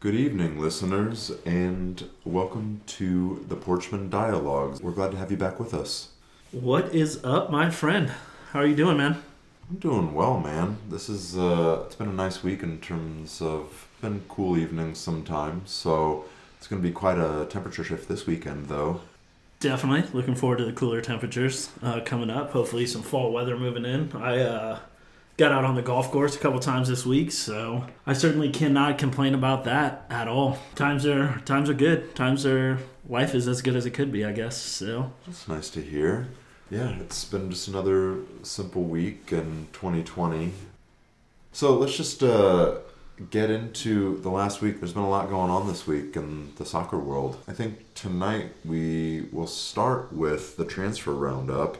Good evening, listeners, and welcome to the Porchman Dialogues. We're glad to have you back with us. What is up, my friend? How are you doing, man? I'm doing well, man. This is uh, it's been a nice week in terms of been cool evenings sometimes, so it's going to be quite a temperature shift this weekend, though. Definitely looking forward to the cooler temperatures uh, coming up. Hopefully, some fall weather moving in. I uh, got out on the golf course a couple times this week, so I certainly cannot complain about that at all. Times are times are good. Times are life is as good as it could be, I guess. So It's nice to hear. Yeah, it's been just another simple week in 2020. So let's just uh, get into the last week. There's been a lot going on this week in the soccer world. I think tonight we will start with the transfer roundup.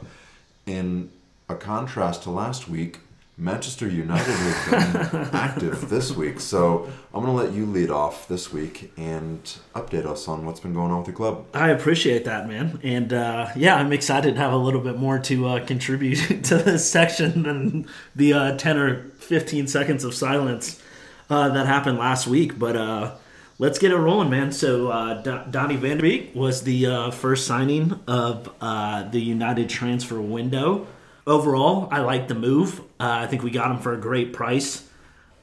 In a contrast to last week, Manchester United have been active this week. So I'm going to let you lead off this week and update us on what's been going on with the club. I appreciate that, man. And uh, yeah, I'm excited to have a little bit more to uh, contribute to this section than the uh, 10 or 15 seconds of silence uh, that happened last week. But uh, let's get it rolling, man. So uh, Do- Donny Van Der was the uh, first signing of uh, the United transfer window. Overall, I like the move. Uh, I think we got him for a great price.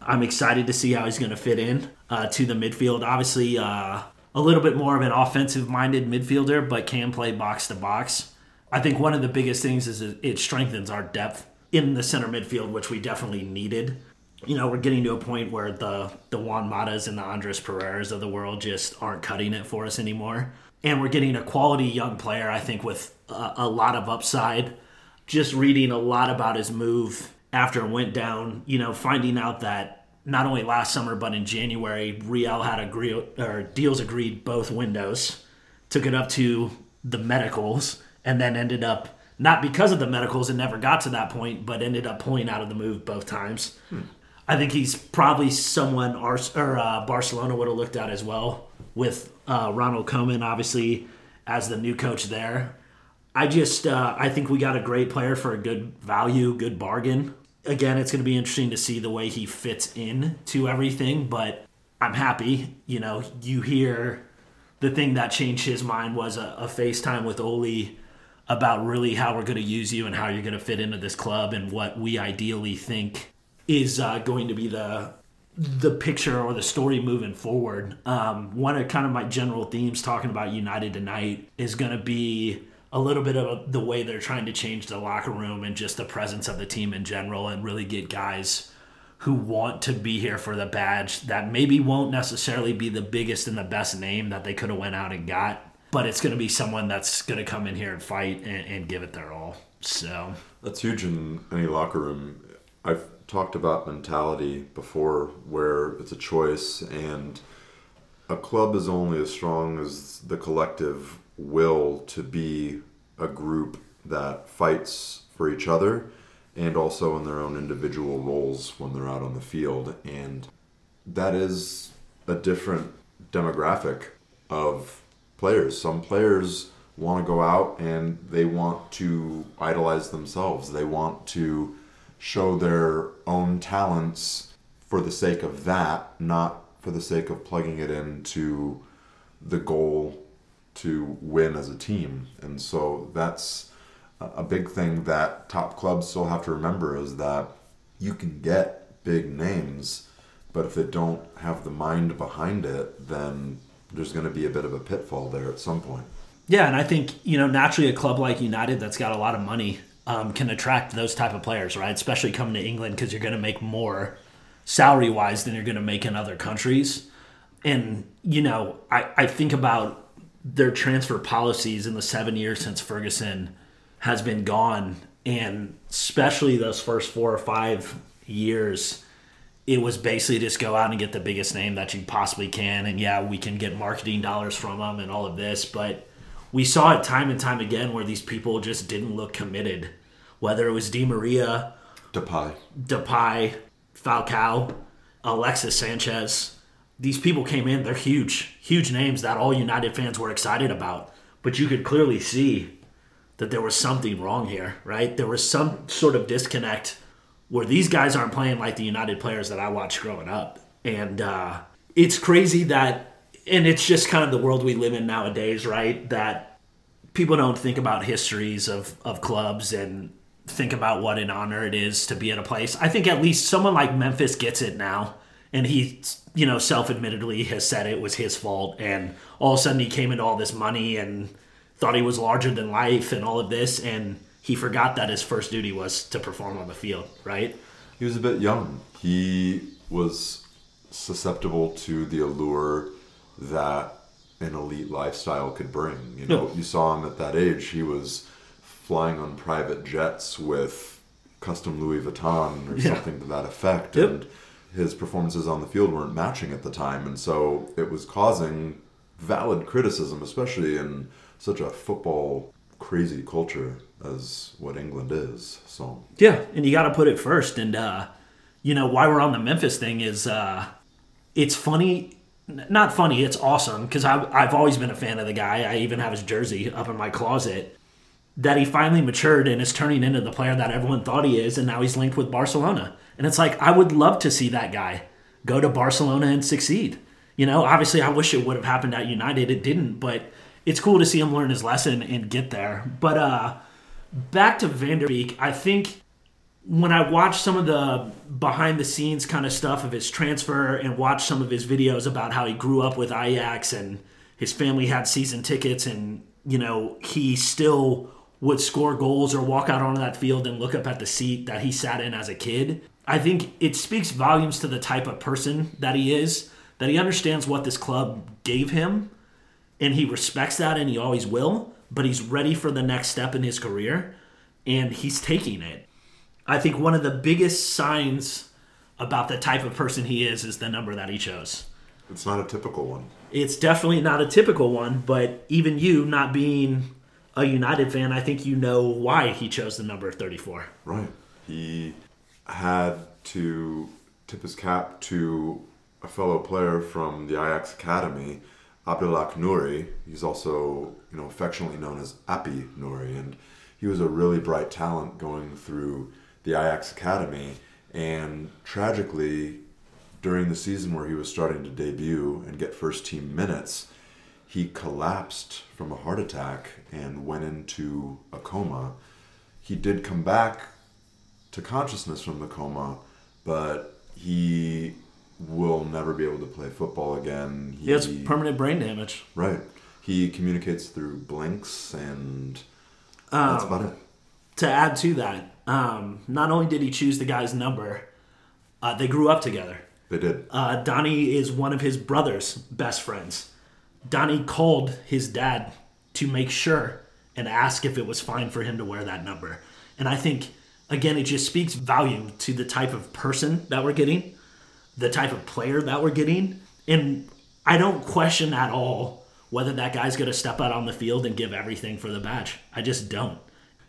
I'm excited to see how he's going to fit in uh, to the midfield. Obviously, uh, a little bit more of an offensive minded midfielder, but can play box to box. I think one of the biggest things is it strengthens our depth in the center midfield, which we definitely needed. You know, we're getting to a point where the the Juan Matas and the Andreas Pereiras of the world just aren't cutting it for us anymore. And we're getting a quality young player, I think, with a, a lot of upside just reading a lot about his move after it went down, you know, finding out that not only last summer but in January, Real had agree or deals agreed both windows, took it up to the medicals, and then ended up not because of the medicals and never got to that point, but ended up pulling out of the move both times. I think he's probably someone Ars- or uh, Barcelona would have looked at as well with uh, Ronald Koeman, obviously as the new coach there. I just uh, I think we got a great player for a good value, good bargain. Again, it's going to be interesting to see the way he fits in to everything, but I'm happy. You know, you hear the thing that changed his mind was a, a FaceTime with Ole about really how we're going to use you and how you're going to fit into this club and what we ideally think is uh, going to be the the picture or the story moving forward. Um, one of kind of my general themes talking about United tonight is going to be a little bit of the way they're trying to change the locker room and just the presence of the team in general and really get guys who want to be here for the badge that maybe won't necessarily be the biggest and the best name that they could have went out and got but it's going to be someone that's going to come in here and fight and, and give it their all so That's huge in any locker room. I've talked about mentality before where it's a choice and a club is only as strong as the collective will to be a group that fights for each other and also in their own individual roles when they're out on the field and that is a different demographic of players. Some players want to go out and they want to idolize themselves. They want to show their own talents for the sake of that, not for the sake of plugging it into the goal to win as a team. And so that's a big thing that top clubs still have to remember is that you can get big names, but if they don't have the mind behind it, then there's going to be a bit of a pitfall there at some point. Yeah, and I think you know naturally a club like United that's got a lot of money um, can attract those type of players, right? Especially coming to England because you're going to make more salary wise than you're going to make in other countries. And you know, I, I think about their transfer policies in the seven years since Ferguson has been gone, and especially those first four or five years it was basically just go out and get the biggest name that you possibly can. And yeah, we can get marketing dollars from them and all of this, but we saw it time and time again where these people just didn't look committed. Whether it was Di Maria, Depay. Depay, Falcao, Alexis Sanchez, these people came in. They're huge, huge names that all United fans were excited about. But you could clearly see that there was something wrong here, right? There was some sort of disconnect where these guys aren't playing like the United players that I watched growing up. And uh, it's crazy that, and it's just kind of the world we live in nowadays, right? That people don't think about histories of, of clubs and think about what an honor it is to be at a place. I think at least someone like Memphis gets it now. And he, you know, self admittedly has said it was his fault. And all of a sudden he came into all this money and thought he was larger than life and all of this. And he forgot that his first duty was to perform on the field, right? He was a bit young. He was susceptible to the allure that an elite lifestyle could bring. You know, you saw him at that age. He was flying on private jets with custom Louis Vuitton or Yeah. something to that effect, Yep. and his performances on the field weren't matching at the time, and so it was causing valid criticism, especially in such a football crazy culture as what England is. So Yeah, and you got to put it first. And uh, you know why we're on the Memphis thing is uh, it's funny, not funny. It's awesome because I've I've always been a fan of the guy. I even have his jersey up in my closet. That he finally matured and is turning into the player that everyone thought he is, and now he's linked with Barcelona. And it's like I would love to see that guy go to Barcelona and succeed. You know, obviously, I wish it would have happened at United. It didn't, but it's cool to see him learn his lesson and get there. But uh, back to Van de Beek, I think when I watched some of the behind the scenes kind of stuff of his transfer and watched some of his videos about how he grew up with Ajax and his family had season tickets and you know he still would score goals or walk out onto that field and look up at the seat that he sat in as a kid. I think it speaks volumes to the type of person that he is, that he understands what this club gave him and he respects that and he always will, but he's ready for the next step in his career and he's taking it. I think one of the biggest signs about the type of person he is is the number that he chose. it's not a typical one. It's definitely not a typical one, but even you not being a United fan, I think you know why he chose the number 34. Right. He had to tip his cap to a fellow player from the Ajax Academy, Abdullah Nouri. He's also, you know, affectionately known as Appie Nouri, and he was a really bright talent going through the Ajax Academy. And tragically, during the season where he was starting to debut and get first team minutes, he collapsed from a heart attack and went into a coma. He did come back to consciousness from the coma, but he will never be able to play football again. He has permanent brain damage. right. He communicates through blinks, and that's about it. To add to that, um, not only did he choose the guy's number, uh, they grew up together. They did. Uh, Donny is one of his brother's best friends. Donny called his dad to make sure and ask if it was fine for him to wear that number. And I think, again, it just speaks volume to the type of person that we're getting, the type of player that we're getting. And I don't question at all whether that guy's going to step out on the field and give everything for the badge. I just don't.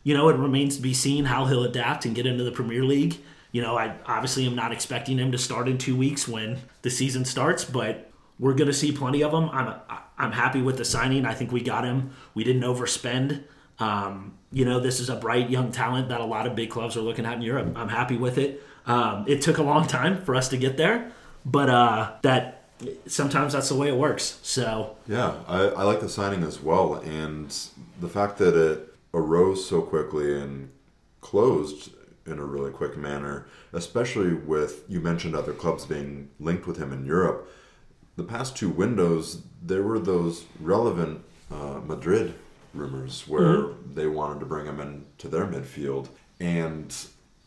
You know, it remains to be seen how he'll adapt and get into the Premier League. You know, I obviously am not expecting him to start in two weeks when the season starts, but we're going to see plenty of them. I'm I'm happy with the signing. I think we got him. We didn't overspend. Um, you know, this is a bright young talent that a lot of big clubs are looking at in Europe. I'm happy with it. Um, it took a long time for us to get there, but uh, that sometimes that's the way it works. So Yeah, I, I like the signing as well, and the fact that it arose so quickly and closed in a really quick manner, especially with you mentioned other clubs being linked with him in Europe. The past two windows, there were those relevant uh, Madrid rumors where they wanted to bring him into their midfield, and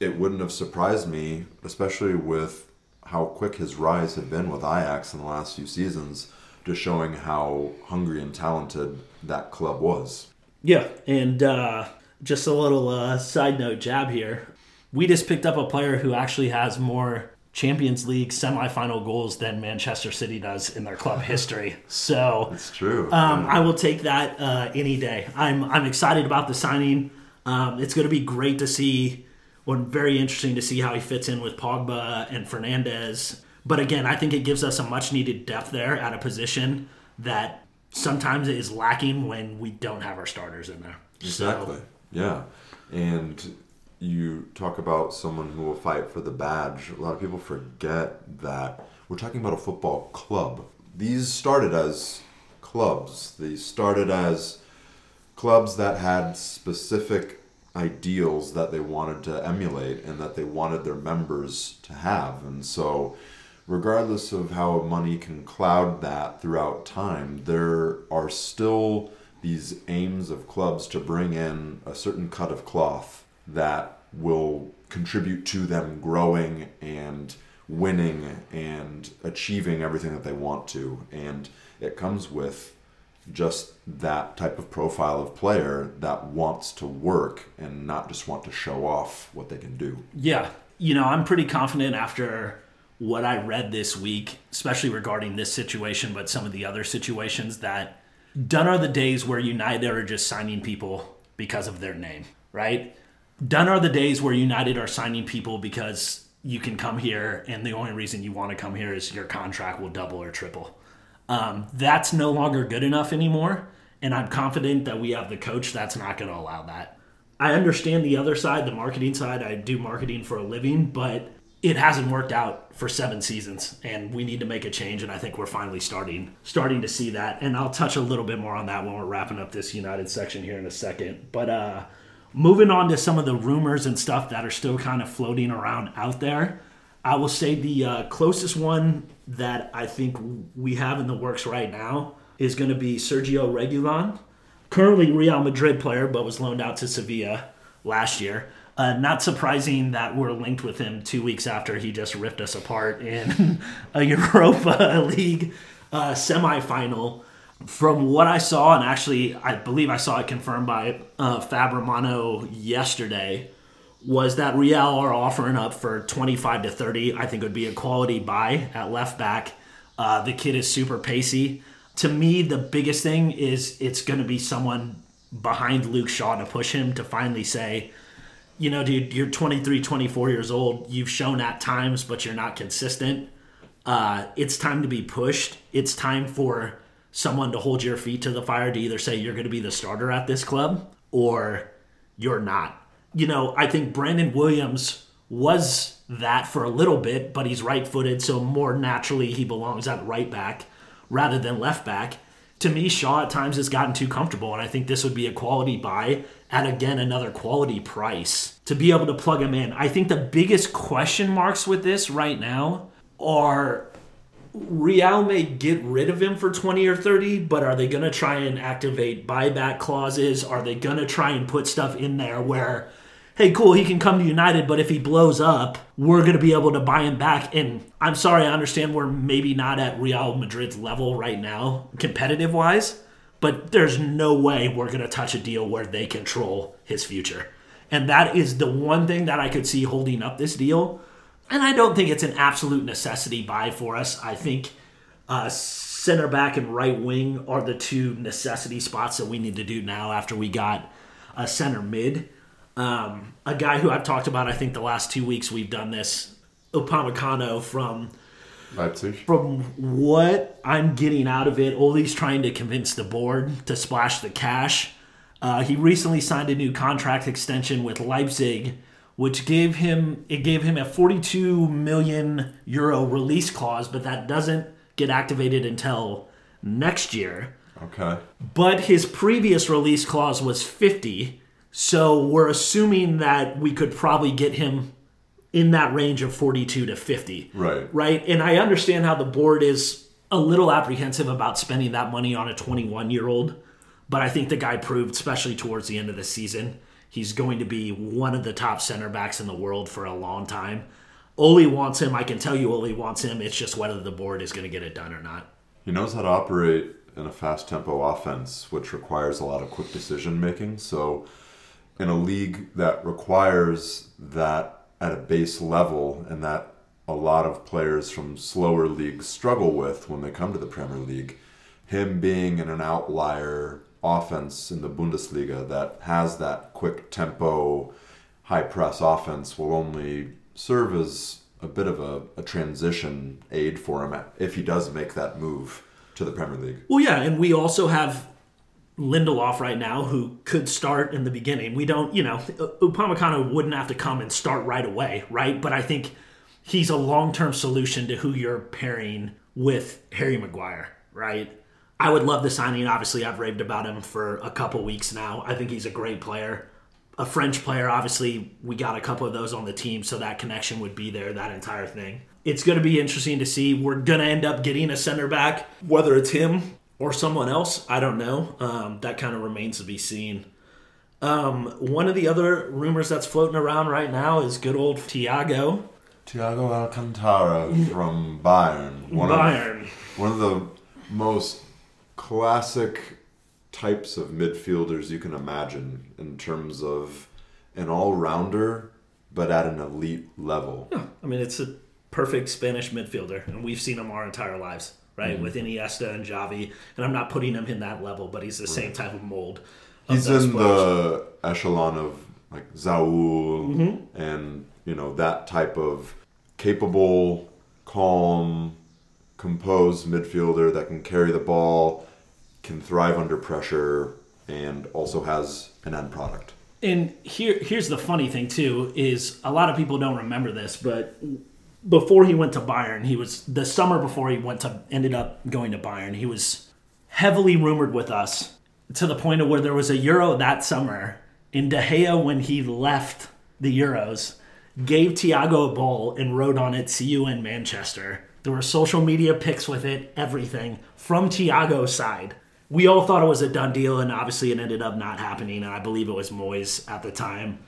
it wouldn't have surprised me, especially with how quick his rise had been with Ajax in the last few seasons, just showing how hungry and talented that club was. Yeah, and uh, just a little uh, side note jab here. We just picked up a player who actually has more Champions League semifinal goals than Manchester City does in their club history. So It's true. um. I will take that uh, any day. I'm I'm excited about the signing. Um, it's going to be great to see. Well, very interesting to see how he fits in with Pogba and Fernandes. But again, I think it gives us a much needed depth there at a position that sometimes is lacking when we don't have our starters in there. So- Exactly. Yeah. And you talk about someone who will fight for the badge. A lot of people forget that we're talking about a football club. These started as clubs. These started as clubs that had specific ideals that they wanted to emulate and that they wanted their members to have. And so, regardless of how money can cloud that throughout time, there are still these aims of clubs to bring in a certain cut of cloth that will contribute to them growing and winning and achieving everything that they want to. And it comes with just that type of profile of player that wants to work and not just want to show off what they can do. Yeah. You know, I'm pretty confident after what I read this week, especially regarding this situation, but some of the other situations, that done are the days where United are just signing people because of their name, right? Done are the days where United are signing people because you can come here and the only reason you want to come here is your contract will double or triple um, that's no longer good enough anymore. And I'm confident that we have the coach that's not going to allow that. I understand the other side, the marketing side. I do marketing for a living, but it hasn't worked out for seven seasons, and we need to make a change. And I think we're finally starting starting to see that. And I'll touch a little bit more on that when we're wrapping up this United section here in a second. But uh, moving on to some of the rumors and stuff that are still kind of floating around out there. I will say the uh, closest one that I think we have in the works right now is going to be Sergio Reguilon, currently Real Madrid player, but was loaned out to Sevilla last year. Uh, not surprising that we're linked with him two weeks after he just ripped us apart in a Europa League uh, semifinal. From what I saw, and actually, I believe I saw it confirmed by uh, Fab Romano yesterday was that Real are offering up for 25 to 30. I think would be a quality buy at left back. Uh, the kid is super pacey. To me, the biggest thing is it's going to be someone behind Luke Shaw to push him to finally say, you know, dude, you're 23, 24 years old. You've shown at times, but you're not consistent. Uh, it's time to be pushed. It's time for someone to hold your feet to the fire to either say you're going to be the starter at this club or you're not you know, I think Brandon Williams was that for a little bit, but he's right footed, so more naturally he belongs at right back rather than left back. To me, Shaw at times has gotten too comfortable, and I think this would be a quality buy at again another quality price to be able to plug him in. I think the biggest question marks with this right now are Real may get rid of him for 20 or 30, but are they going to try and activate buyback clauses? Are they going to try and put stuff in there where hey, cool, he can come to United, but if he blows up, we're going to be able to buy him back. And I'm sorry, I understand we're maybe not at Real Madrid's level right now, competitive wise, but there's no way we're going to touch a deal where they control his future. And that is the one thing that I could see holding up this deal. And I don't think it's an absolute necessity buy for us. I think uh, center back and right wing are the two necessity spots that we need to do now after we got a center mid. Um, a guy who I've talked about, I think the last two weeks we've done this, Upamecano from Leipzig. From what I'm getting out of it, Ole's trying to convince the board to splash the cash. Uh, he recently signed a new contract extension with Leipzig, which gave him it gave him a 42 million euro release clause, but that doesn't get activated until next year. Okay. But his previous release clause was 50 so we're assuming that we could probably get him in that range of 42 to 50. Right. Right. And I understand how the board is a little apprehensive about spending that money on a 21 year old. But I think the guy proved, especially towards the end of the season, he's going to be one of the top center backs in the world for a long time. Ole wants him. I can tell you Ole wants him. It's just whether the board is going to get it done or not. He knows how to operate in a fast tempo offense, which requires a lot of quick decision making. So in a league that requires that at a base level and that a lot of players from slower leagues struggle with when they come to the Premier League. Him being in an outlier offense in the Bundesliga that has that quick tempo, high press offense will only serve as a bit of a, a transition aid for him if he does make that move to the Premier League. Well, yeah, and we also have Lindelof right now, who could start in the beginning. We don't, you know, Upamecano wouldn't have to come and start right away, right? But I think he's a long term solution to who you're pairing with Harry Maguire, right? I would love the signing. Obviously, I've raved about him for a couple weeks now. I think he's a great player. A French player, obviously, we got a couple of those on the team, so that connection would be there, that entire thing. It's going to be interesting to see. We're going to end up getting a center back, whether it's him or someone else. I don't know. Um, that kind of remains to be seen. Um, one of the other rumors that's floating around right now is good old Thiago. Thiago Alcantara from Bayern. One Bayern. Of, one of the most classic types of midfielders you can imagine in terms of an all-rounder, but at an elite level. Yeah, I mean it's a perfect Spanish midfielder, and we've seen him our entire lives, right? With Iniesta and Xavi, and I'm not putting him in that level, but he's the same type of mold. of He's in players. the echelon of like Saul Mm-hmm. and you know that type of capable, calm, composed midfielder that can carry the ball, can thrive under pressure, and also has an end product. And here, here's the funny thing too is a lot of people don't remember this, but before he went to Bayern, he was the summer before he went to ended up going to Bayern. He was heavily rumored with us to the point of where there was a Euro that summer. In De Gea, when he left the Euros, gave Thiago a ball and wrote on it "See you in Manchester." There were social media pics with it, everything from Thiago's side we all thought it was a done deal, and obviously it ended up not happening. And I believe it was Moyes at the time.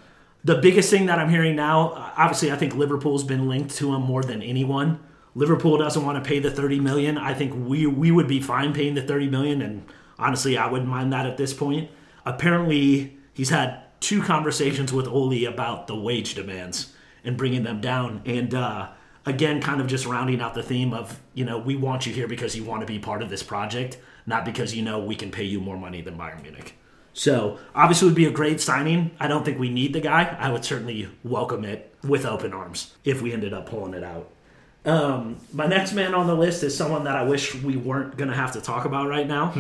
The biggest thing that I'm hearing now, obviously, I think Liverpool's been linked to him more than anyone. Liverpool doesn't want to pay the 30 million. I think we we would be fine paying the 30 million, and honestly, I wouldn't mind that at this point. Apparently, he's had two conversations with Ole about the wage demands and bringing them down, and uh, again, kind of just rounding out the theme of you know we want you here because you want to be part of this project, not because you know we can pay you more money than Bayern Munich. So obviously, it would be a great signing. I don't think we need the guy. I would certainly welcome it with open arms if we ended up pulling it out. Um, my next man on the list is someone that I wish we weren't going to have to talk about right now.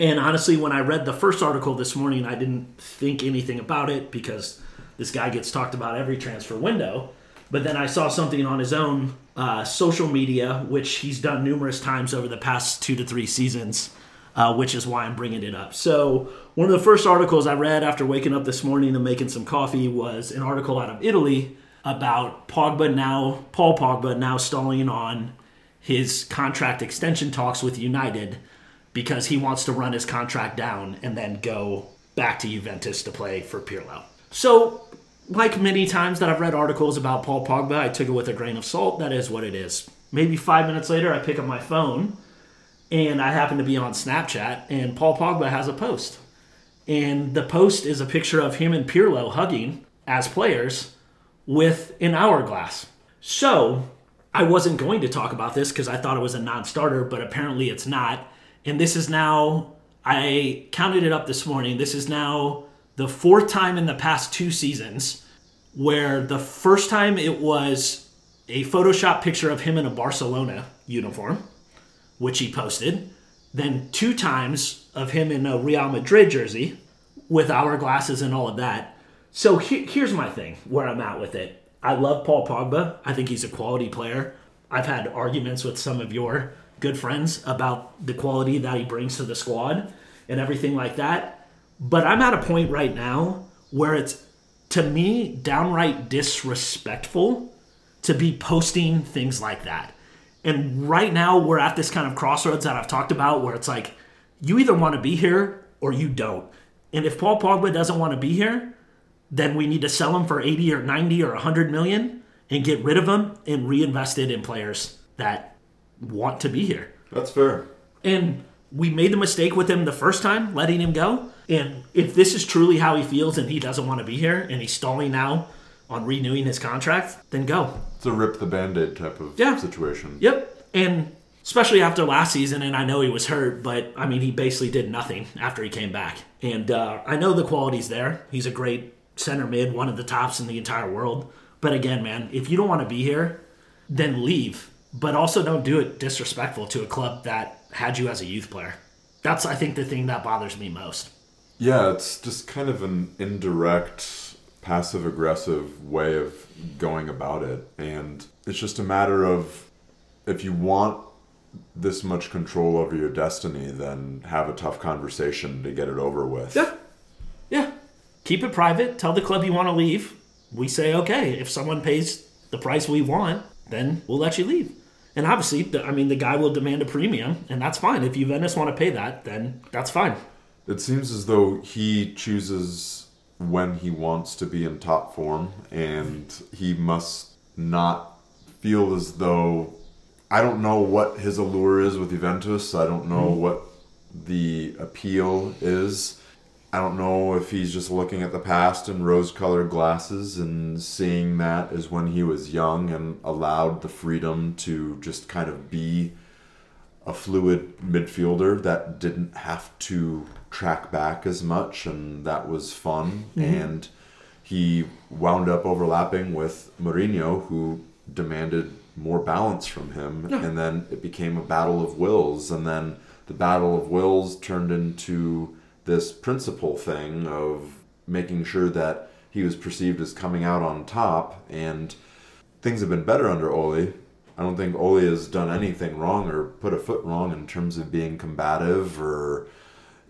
And honestly, when I read the first article this morning, I didn't think anything about it because this guy gets talked about every transfer window. But then I saw something on his own uh, social media, which he's done numerous times over the past two to three seasons, uh, which is why I'm bringing it up. So, one of the first articles I read after waking up this morning and making some coffee was an article out of Italy about Pogba now, Paul Pogba now stalling on his contract extension talks with United because he wants to run his contract down and then go back to Juventus to play for Pirlo. So, like many times that I've read articles about Paul Pogba, I took it with a grain of salt. That is what it is. Maybe five minutes later, I pick up my phone and I happen to be on Snapchat, and Paul Pogba has a post. And the post is a picture of him and Pirlo hugging as players with an hourglass. So, I wasn't going to talk about this because I thought it was a non starter, but apparently it's not. And this is now, I counted it up this morning. This is now the fourth time in the past two seasons where the first time it was a Photoshop picture of him in a Barcelona uniform, which he posted. Then two times of him in a Real Madrid jersey with hourglasses and all of that. So he- here's my thing where I'm at with it. I love Paul Pogba. I think he's a quality player. I've had arguments with some of your good friends about the quality that he brings to the squad and everything like that. But I'm at a point right now where it's, to me, downright disrespectful to be posting things like that. And right now, we're at this kind of crossroads that I've talked about where it's like, you either want to be here or you don't. And if Paul Pogba doesn't want to be here, then we need to sell him for 80 or 90 or 100 million and get rid of him and reinvest it in players that want to be here. That's fair. And we made the mistake with him the first time, letting him go. And if this is truly how he feels and he doesn't want to be here and he's stalling now on renewing his contract, then go. It's a rip the band-aid type of Yeah. situation. Yep. And especially after last season, and I know he was hurt, but I mean, he basically did nothing after he came back. And uh, I know the quality's there. He's a great center mid, one of the tops in the entire world. But again, man, if you don't want to be here, then leave. But also don't do it disrespectful to a club that had you as a youth player. That's, I think, the thing that bothers me most. Yeah, it's just kind of an indirect passive aggressive way of going about it. And it's just a matter of if you want this much control over your destiny, then have a tough conversation to get it over with. Yeah. Yeah. Keep it private. Tell the club you want to leave. We say, okay, if someone pays the price we want, then we'll let you leave. And obviously, the, I mean, the guy will demand a premium, and that's fine. If Juventus want to pay that, then that's fine. It seems as though he chooses when he wants to be in top form, and he must not feel as though. I don't know what his allure is with Juventus. I don't know Mm-hmm. what the appeal is. I don't know if he's just looking at the past in rose colored glasses and seeing that as when he was young and allowed the freedom to just kind of be a fluid midfielder that didn't have to track back as much and that was fun. Mm-hmm. And he wound up overlapping with Mourinho who demanded more balance from him and then it became a battle of wills. And then the battle of wills turned into this principle thing of making sure that he was perceived as coming out on top. And things have been better under Ole. I don't think Ole has done anything wrong or put a foot wrong in terms of being combative or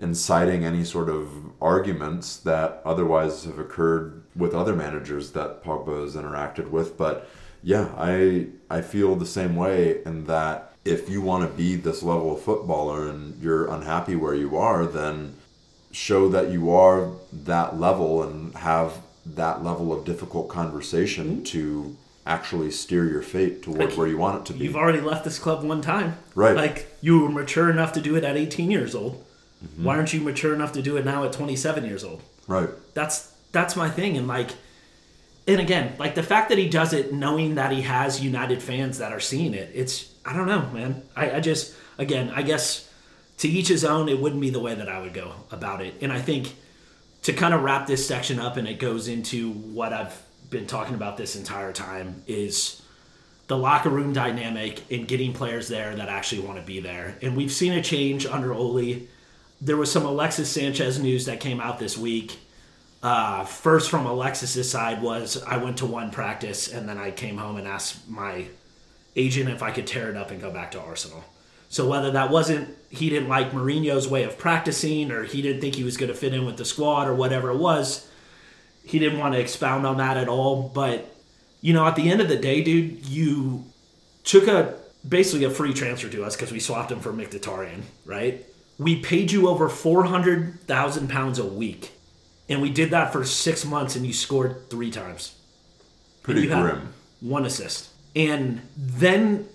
inciting any sort of arguments that otherwise have occurred with other managers that Pogba has interacted with. But yeah, I I feel the same way in that if you want to be this level of footballer and you're unhappy where you are, then show that you are that level and have that level of difficult conversation mm-hmm. to actually steer your fate toward Like, where you want it to be. You've already left this club one time. Right. Like, you were mature enough to do it at 18 years old. Mm-hmm. Why aren't you mature enough to do it now at 27 years old? right. that's that's my thing and like and again like the fact that he does it knowing that he has united fans that are seeing it it's i don't know man i, I just again i guess to each his own it wouldn't be the way that i would go about it and i think to kind of wrap this section up and it goes into what i've been talking about this entire time is the locker room dynamic and getting players there that actually want to be there and we've seen a change under Ole there was some Alexis Sanchez news that came out this week. Uh, first, from Alexis's side, was I went to one practice and then I came home and asked my agent if I could tear it up and go back to Arsenal. So whether that wasn't he didn't like Mourinho's way of practicing or he didn't think he was going to fit in with the squad or whatever it was, he didn't want to expound on that at all. But you know, at the end of the day, dude, you took a basically a free transfer to us because we swapped him for Mkhitaryan, right? We paid you over four hundred thousand pounds a week, and we did that for six months, and you scored three times. Pretty grim. One assist, and then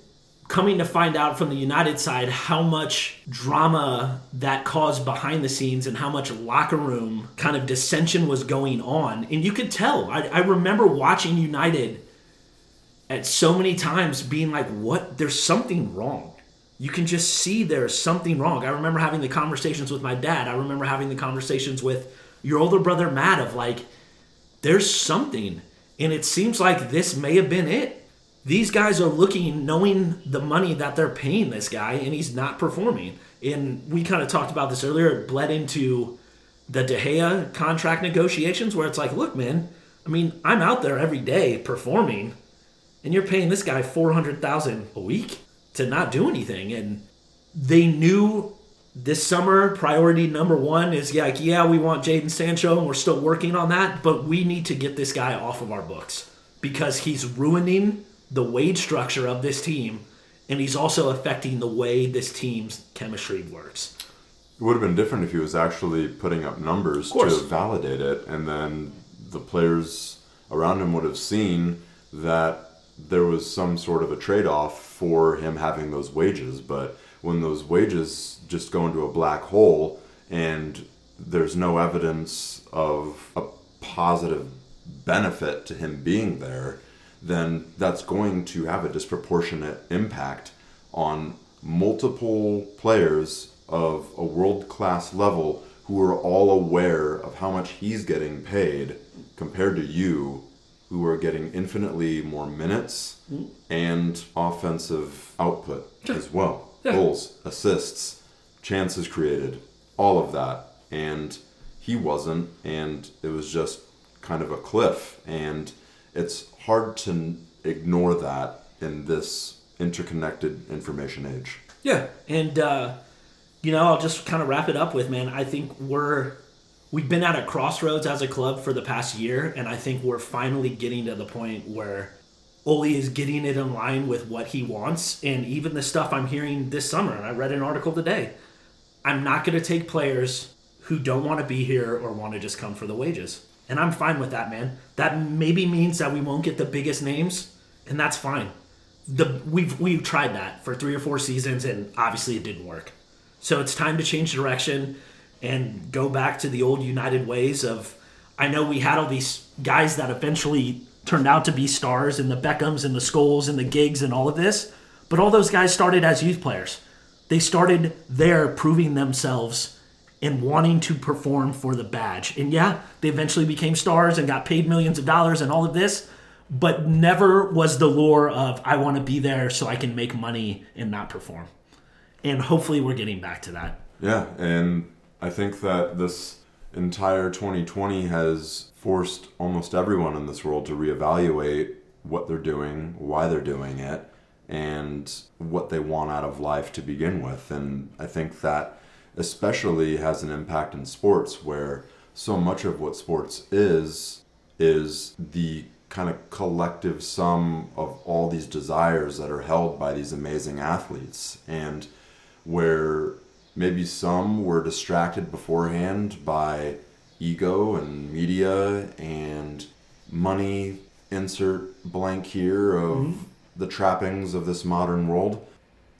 coming to find out from the United side how much drama that caused behind the scenes and how much locker room kind of dissension was going on, and you could tell. I, I remember watching United at so many times being like, what? There's something wrong. You can just see there's something wrong. I remember having the conversations with my dad. I remember having the conversations with your older brother, Matt, of like, there's something. And it seems like this may have been it. These guys are looking, knowing the money that they're paying this guy, and he's not performing. And we kind of talked about this earlier. It bled into the De Gea contract negotiations, where it's like, look, man, I mean, I'm out there every day performing, and you're paying this guy four hundred thousand a week to not do anything. And they knew this summer priority number one is like, yeah, we want Jadon Sancho, and we're still working on that, but we need to get this guy off of our books because he's ruining the wage structure of this team, and he's also affecting the way this team's chemistry works. It would have been different if he was actually putting up numbers to validate it, and then the players around him would have seen that there was some sort of a trade off for him having those wages. But when those wages just go into a black hole and there's no evidence of a positive benefit to him being there, then that's going to have a disproportionate impact on multiple players of a world class level who are all aware of how much he's getting paid compared to you who are getting infinitely more minutes and offensive output as well. Goals assists chances created all of that. And he wasn't and it was just kind of a cliff, and it's hard to ignore that in this interconnected information age. Yeah, and uh, you know, I'll just kind of wrap it up with, man. I think we're we've been at a crossroads as a club for the past year, and I think we're finally getting to the point where Ole is getting it in line with what he wants, and even the stuff I'm hearing this summer. And I read an article today. I'm not going to take players who don't want to be here or want to just come for the wages. And I'm fine with that, man. That maybe means that we won't get the biggest names, and that's fine. The we've we've tried that for three or four seasons, and obviously it didn't work. So it's time to change direction and go back to the old United ways of. I know we had all these guys that eventually turned out to be stars, and the Beckhams and the Scholes and the Giggs and all of this, but all those guys started as youth players. They started there proving themselves and wanting to perform for the badge. And yeah, they eventually became stars and got paid millions of dollars and all of this, but never was the lure of I want to be there so I can make money and not perform. And hopefully we're getting back to that. Yeah, and I think that this entire 2020 has forced almost everyone in this world to reevaluate what they're doing, why they're doing it, and what they want out of life to begin with. And I think that especially has an impact in sports where so much of what sports is is the kind of collective sum of all these desires that are held by these amazing athletes and where maybe some were distracted beforehand by ego and media and money insert blank here of mm-hmm. the trappings of this modern world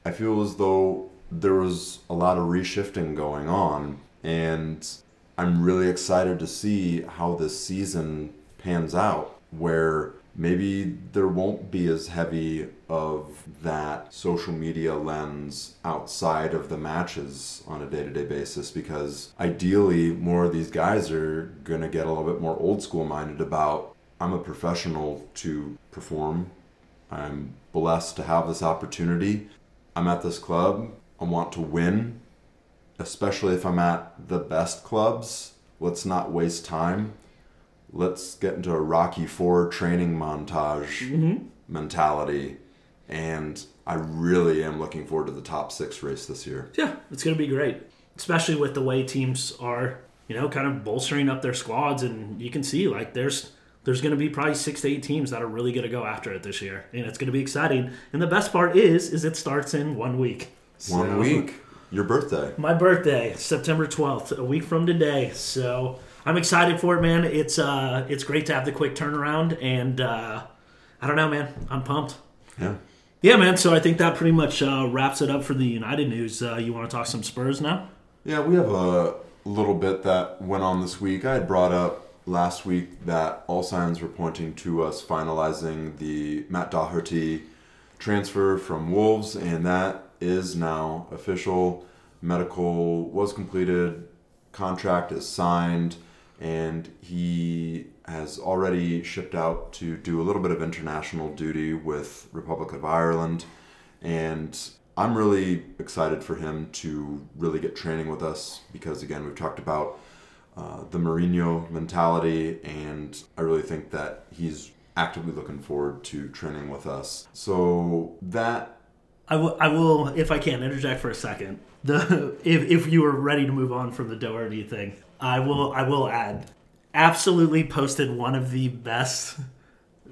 i feel as though there was a lot of reshifting going on and i'm really excited to see how this season pans out where maybe there won't be as heavy of that social media lens outside of the matches on a day-to-day basis because ideally more of these guys are going to get a little bit more old school minded about I'm a professional to perform. I'm blessed to have this opportunity. I'm at this club. I want to win, especially if I'm at the best clubs. Let's not waste time let's get into a Rocky Four training montage mm-hmm. mentality. And I really am looking forward to the top six race this year. Yeah, it's going to be great, especially with the way teams are, you know, kind of bolstering up their squads. And you can see, like, there's there's going to be probably six to eight teams that are really going to go after it this year, and it's going to be exciting. And the best part is, is it starts in one week. One so, week. Your birthday. My birthday, September twelfth, a week from today. So I'm excited for it, man. It's uh, it's great to have the quick turnaround, and uh, I don't know, man. I'm pumped. Yeah. Yeah, man. So I think that pretty much uh, wraps it up for the United news. Uh, you want to talk some Spurs now? Yeah, we have a little bit that went on this week. I had brought up last week that all signs were pointing to us finalizing the Matt Doherty transfer from Wolves, and that is now official. Medical was completed, contract is signed and he has already shipped out to do a little bit of international duty with Republic of Ireland and I'm really excited for him to really get training with us because again we've talked about uh, the Mourinho mentality and I really think that he's actively looking forward to training with us. So that I will, I will, if I can, interject for a second. The if, if you were ready to move on from the Doherty thing, I will I will add absolutely posted one of the best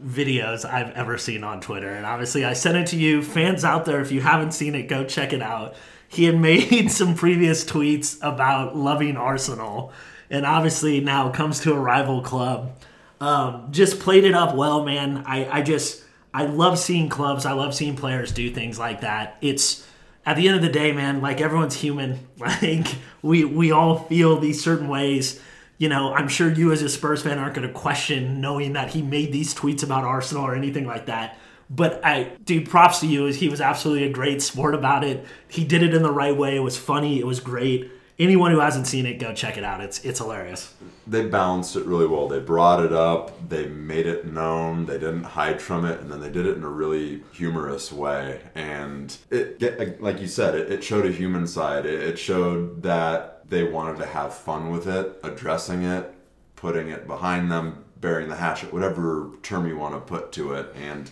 videos I've ever seen on Twitter. And obviously I sent it to you fans out there if you haven't seen it go check it out. He had made some previous tweets about loving Arsenal and obviously now comes to a rival club. Um, just played it up well, man. I, I just I love seeing clubs. I love seeing players do things like that. It's at the end of the day, man, like everyone's human. Like we we all feel these certain ways. You know, I'm sure you as a Spurs fan aren't going to question knowing that he made these tweets about Arsenal or anything like that. But I, dude, props to you. He was absolutely a great sport about it. He did it in the right way. It was funny. It was great anyone who hasn't seen it, go check it out. It's it's hilarious. They balanced it really well. They brought it up. They made it known. They didn't hide from it, and then they did it in a really humorous way. And it, like you said, it, it showed a human side. It, it showed that they wanted to have fun with it, addressing it, putting it behind them, burying the hatchet, whatever term you want to put to it, and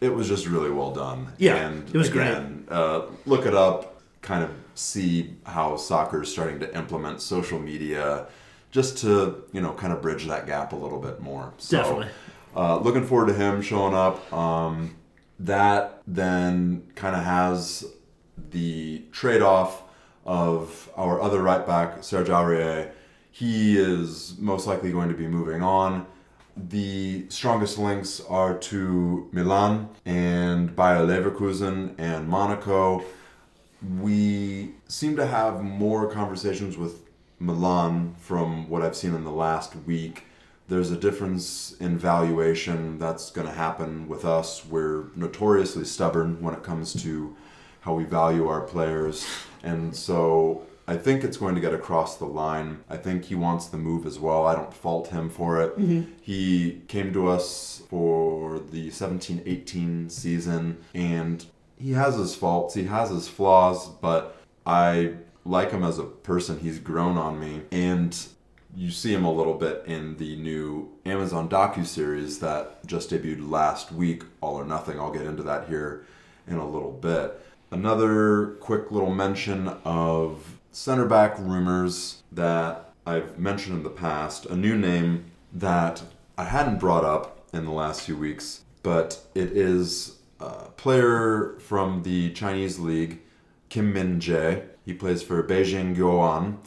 it was just really well done. Yeah, and it was again, Uh, look it up, kind of see how soccer is starting to implement social media, just to you know kind of bridge that gap a little bit more. So, Definitely. Uh, looking forward to him showing up. Um, that then kind of has the trade off of our other right back, Serge Aurier. He is most likely going to be moving on. The strongest links are to Milan and Bayer Leverkusen and Monaco. We seem to have more conversations with Milan from what I've seen in the last week. There's a difference in valuation that's going to happen with us. We're notoriously stubborn when it comes to how we value our players. And so I think it's going to get across the line. I think he wants the move as well. I don't fault him for it. Mm-hmm. He came to us for the 17 18 season, and he has his faults, he has his flaws, but I like him as a person. He's grown on me. And you see him a little bit in the new Amazon docu series that just debuted last week, All or Nothing. I'll get into that here in a little bit. Another quick little mention of center back rumors that I've mentioned in the past. A new name that I hadn't brought up in the last few weeks, but it is a player from the Chinese league, Kim Min Jae. He plays for Beijing Guoan,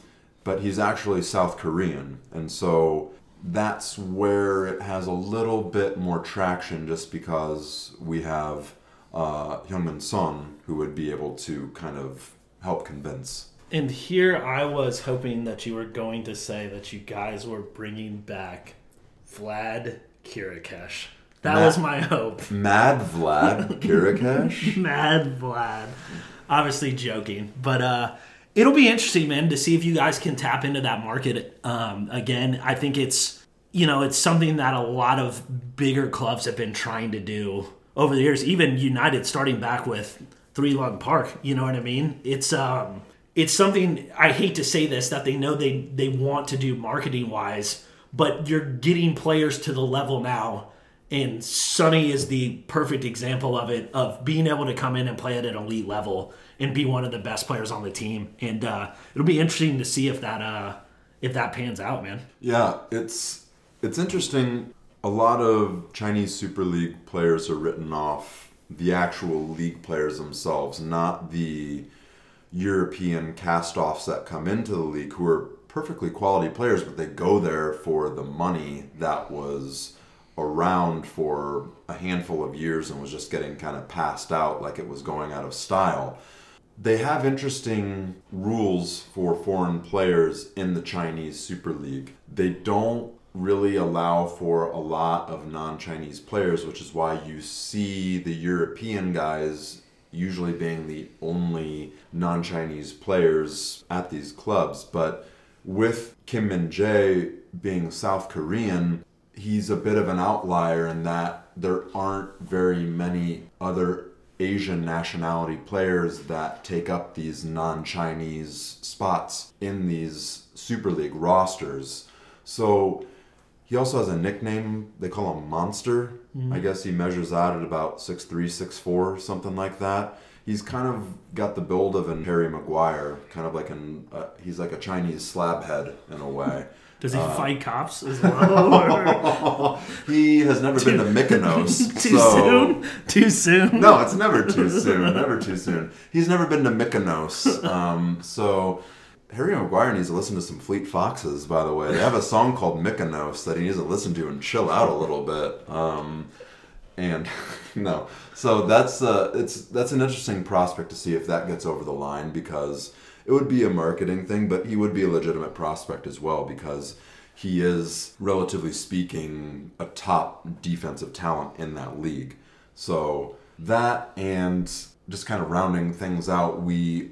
but he's actually South Korean. And so that's where it has a little bit more traction just because we have uh, Heung-min Son who would be able to kind of help convince. And here I was hoping that you were going to say that you guys were bringing back Vlad Chiriches. That Matt- was my hope. Mad Vlad Chiriches? Mad Vlad. Obviously joking, but uh, it'll be interesting, man, to see if you guys can tap into that market um, again. I think it's you know it's something that a lot of bigger clubs have been trying to do over the years. Even United, starting back with Three Lung Park. You know what I mean? It's um, it's something I hate to say this that they know they they want to do marketing wise, but you're getting players to the level now and Sonny is the perfect example of it, of being able to come in and play at an elite level and be one of the best players on the team. And uh, it'll be interesting to see if that uh, if that pans out, man. Yeah, it's it's interesting. A lot of Chinese Super League players are written off the actual league players themselves, not the European cast-offs that come into the league who are perfectly quality players, but they go there for the money that was around for a handful of years and was just getting kind of passed out like it was going out of style. They have interesting rules for foreign players in the Chinese Super League. They don't really allow for a lot of non Chinese players, which is why you see the European guys usually being the only non Chinese players at these clubs. But with Kim Min Jae being South Korean, he's a bit of an outlier in that there aren't very many other Asian nationality players that take up these non Chinese spots in these Super League rosters. So he also has a nickname. They call him Monster. I guess he measures out at about 6'3, 6'4, something like that. He's kind of got the build of an Harry Maguire, kind of like an, uh, he's like a Chinese slab head in a way. Does he fight cops as well? he has never been to Mykonos. Too so- soon? Too soon? No, it's never too soon. Never too soon. He's never been to Mykonos. Um, so Harry Maguire needs to listen to some Fleet Foxes, by the way. They have a song called Mykonos that he needs to listen to and chill out a little bit. Um, and no, so that's uh, it's that's an interesting prospect to see if that gets over the line because it would be a marketing thing, but he would be a legitimate prospect as well because he is, relatively speaking, a top defensive talent in that league. So that and just kind of rounding things out, we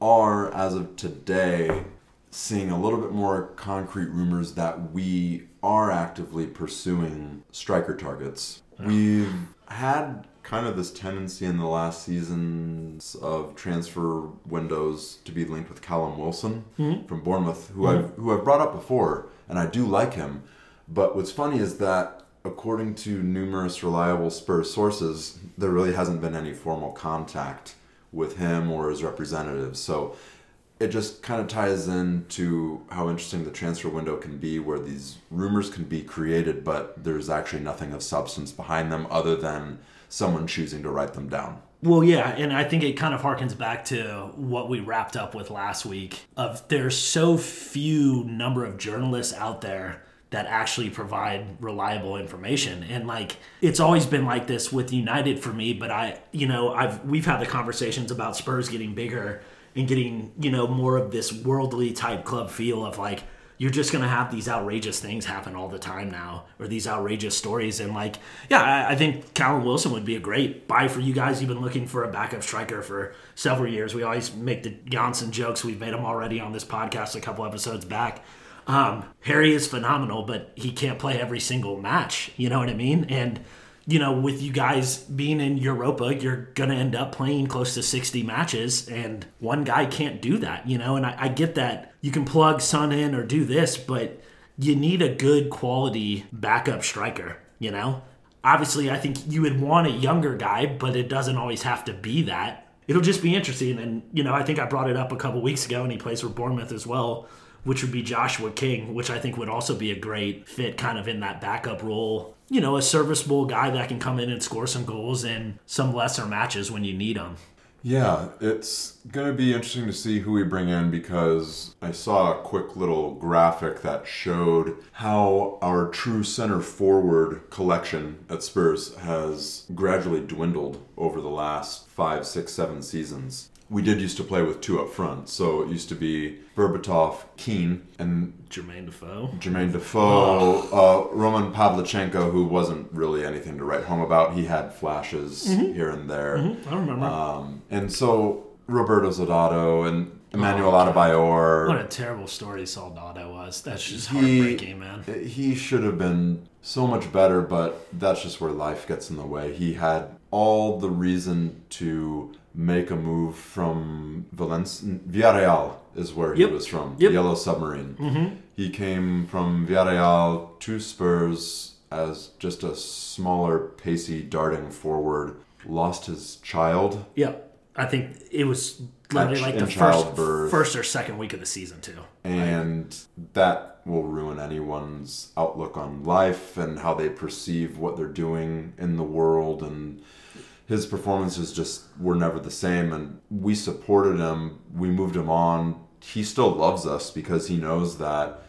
are as of today seeing a little bit more concrete rumors that we are actively pursuing striker targets. We've had kind of this tendency in the last seasons of transfer windows to be linked with Callum Wilson hmm? from Bournemouth, who hmm? I've who I've brought up before, and I do like him. But what's funny is that according to numerous reliable Spurs sources, there really hasn't been any formal contact with him or his representatives. So it just kind of ties into how interesting the transfer window can be, where these rumors can be created, but there's actually nothing of substance behind them other than someone choosing to write them down. Well, yeah, and I think it kind of harkens back to what we wrapped up with last week. Of there's so few number of journalists out there that actually provide reliable information, and like it's always been like this with United for me. But I, you know, I've we've had the conversations about Spurs getting bigger and getting you know more of this worldly type club feel of like you're just gonna have these outrageous things happen all the time now, or these outrageous stories. And like, yeah, I, I think Callum Wilson would be a great buy for you guys. You've been looking for a backup striker for several years. We always make the Janssen jokes. We've made them already on this podcast a couple episodes back. Um, Harry is phenomenal, but he can't play every single match. You know what I mean? And you know, with you guys being in Europa, you're going to end up playing close to 60 matches, and one guy can't do that, you know? And I, I, get that you can plug Son in or do this, but you need a good quality backup striker, you know? Obviously, I think you would want a younger guy, but it doesn't always have to be that. It'll just be interesting. And, you know, I think I brought it up a couple weeks ago, and he plays for Bournemouth as well which would be Joshua King, which I think would also be a great fit kind of in that backup role. You know, a serviceable guy that can come in and score some goals in some lesser matches when you need them. Yeah, it's going to be interesting to see who we bring in because I saw a quick little graphic that showed how our true center forward collection at Spurs has gradually dwindled over the last five, six, seven seasons we did used to play with two up front. So it used to be Berbatov, Keane, and Jermaine Defoe. Jermaine Defoe, oh. uh, Roman Pavlyuchenko, who wasn't really anything to write home about. He had flashes mm-hmm. here and there. Mm-hmm. I remember. Um, and so Roberto Soldado and Emmanuel oh, Adebayor. What a terrible story Soldado was. That's just he, heartbreaking, man. He should have been so much better, but that's just where life gets in the way. He had all the reason to make a move from Valencia. Villarreal is where yep. he was from. Yep. Yellow Submarine. Mm-hmm. He came from Villarreal to Spurs as just a smaller, pacey, darting forward. Lost his child. Yep. I think it was literally like the first, first or second week of the season too. And right? that will ruin anyone's outlook on life and how they perceive what they're doing in the world and his performances just were never the same and we supported him. We moved him on. He still loves us because he knows that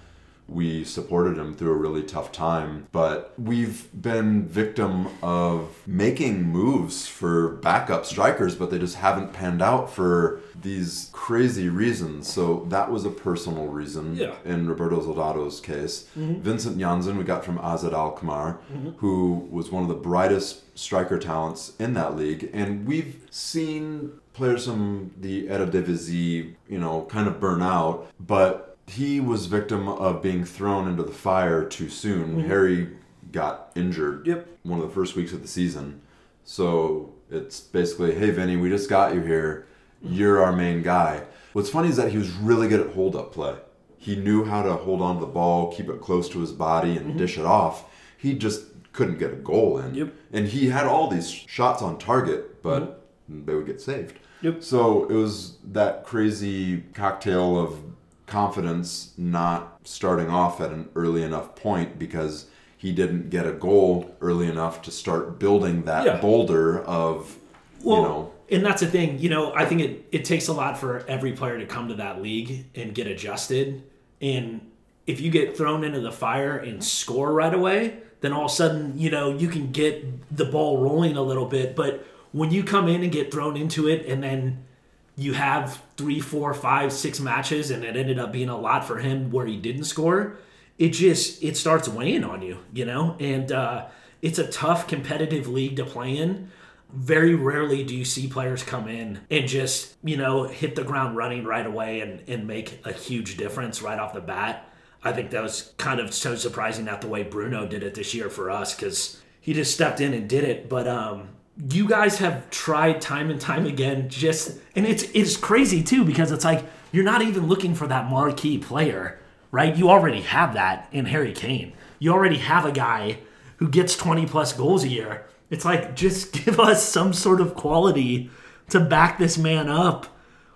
we supported him through a really tough time but we've been victim of making moves for backup strikers but they just haven't panned out for these crazy reasons so that was a personal reason yeah. in roberto soldado's case mm-hmm. vincent janssen we got from AZ Alkmaar mm-hmm. who was one of the brightest striker talents in that league and we've seen players from the Eredivisie, you know, kind of burn out, but he was victim of being thrown into the fire too soon. Mm-hmm. Harry got injured yep. one of the first weeks of the season. So it's basically, hey, Vinny, we just got you here. You're our main guy. What's funny is that he was really good at hold up play. He knew how to hold on to the ball, keep it close to his body, and mm-hmm. dish it off. He just couldn't get a goal in. Yep. And he had all these shots on target, but mm-hmm. they would get saved. Yep. So it was that crazy cocktail of confidence not starting off at an early enough point because he didn't get a goal early enough to start building that yeah. boulder of well, you know. and that's the thing you know i think it, it takes a lot for every player to come to that league and get adjusted. And if you get thrown into the fire and score right away then all of a sudden you know you can get the ball rolling a little bit. But when you come in and get thrown into it and then you have three, four, five, six matches, and it ended up being a lot for him where he didn't score. It just it starts weighing on you, you know, and uh, it's a tough competitive league to play in. Very rarely do you see players come in and just you know hit the ground running right away and and make a huge difference right off the bat. I think that was kind of so surprising that the way Bruno did it this year for us because he just stepped in and did it. But um, you guys have tried time and time again just and it's it's crazy too because it's like you're not even looking for that marquee player right you already have that in harry kane you already have a guy who gets 20 plus goals a year. It's like just give us some sort of quality to back this man up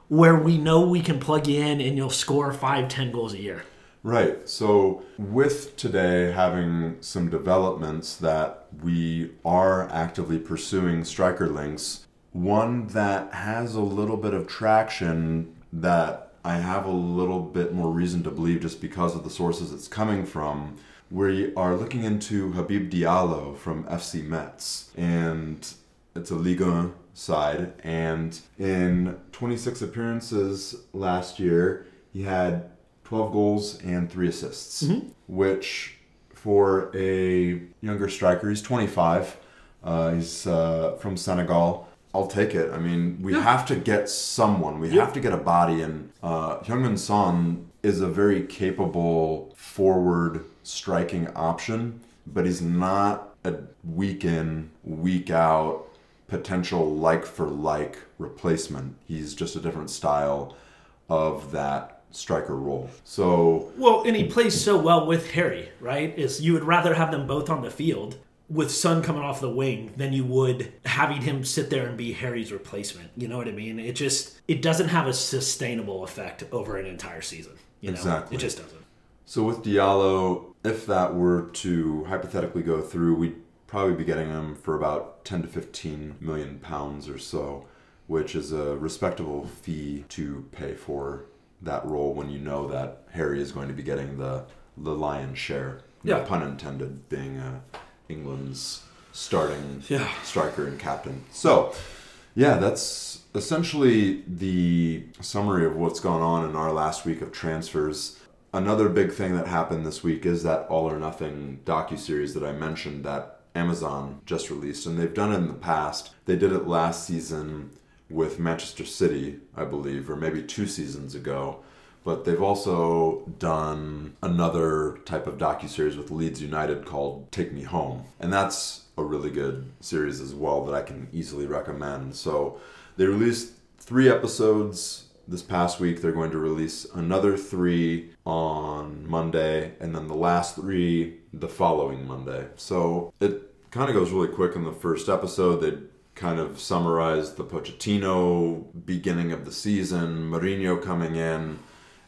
where we know we can plug in and you'll score five, ten goals a year. Right. So, with today having some developments that we are actively pursuing striker links, one that has a little bit of traction that I have a little bit more reason to believe just because of the sources it's coming from. We are looking into Habib Diallo from FC Metz, and it's a Liga side. And in 26 appearances last year, he had 12 goals and three assists, mm-hmm. which for a younger striker, he's 25. Uh, he's uh, from Senegal. I'll take it. I mean, we yeah. have to get someone. We yeah. have to get a body, and uh, Heung-min Son is a very capable forward striking option, but he's not a week in, week out potential like for like replacement. He's just a different style of that striker role. So well, and he plays so well with Harry, right? Is you would rather have them both on the field with Son coming off the wing than you would having him sit there and be Harry's replacement. You know what I mean? It just it doesn't have a sustainable effect over an entire season. You know? Exactly. It just doesn't. So with Diallo, if that were to hypothetically go through, we'd probably be getting him for about 10 to 15 million pounds or so, which is a respectable fee to pay for that role when you know that Harry is going to be getting the the lion's share. Yeah. No pun intended, being uh, England's starting yeah. striker and captain. So, yeah, that's essentially the summary of what's gone on in our last week of transfers. Another big thing that happened this week is that All or Nothing docu series that I mentioned that Amazon just released, and they've done it in the past. They did it last season with Manchester City, I believe, or maybe two seasons ago. But they've also done another type of docu series with Leeds United called Take Me Home, and that's a really good series as well that I can easily recommend. So they released three episodes this past week. They're going to release another three on Monday, and then the last three the following Monday. So it kind of goes really quick in the first episode. They kind of summarize the Pochettino beginning of the season, Mourinho coming in,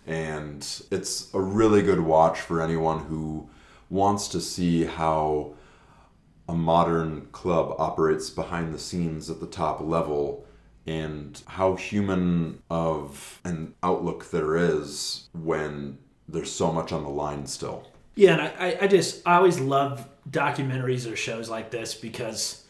and it's a really good watch for anyone who wants to see how a modern club operates behind the scenes at the top level and how human of an outlook there is when there's so much on the line still. Yeah, and I, I just I always love documentaries or shows like this because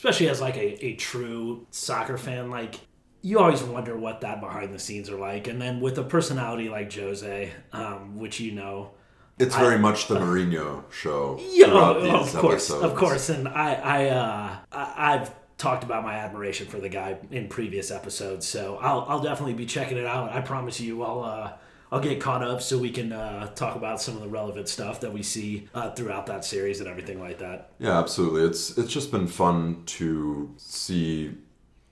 especially as like a, a true soccer fan, like you always wonder what that behind the scenes are like. And then with a personality like Jose, um, which you know it's very I, much the Mourinho show. Yeah, oh, of course, episodes. of course. And I, I, uh, I, have talked about my admiration for the guy in previous episodes, so I'll, I'll definitely be checking it out. I promise you, I'll, uh, I'll get caught up so we can uh, talk about some of the relevant stuff that we see uh, throughout that series and everything like that. Yeah, absolutely. It's it's just been fun to see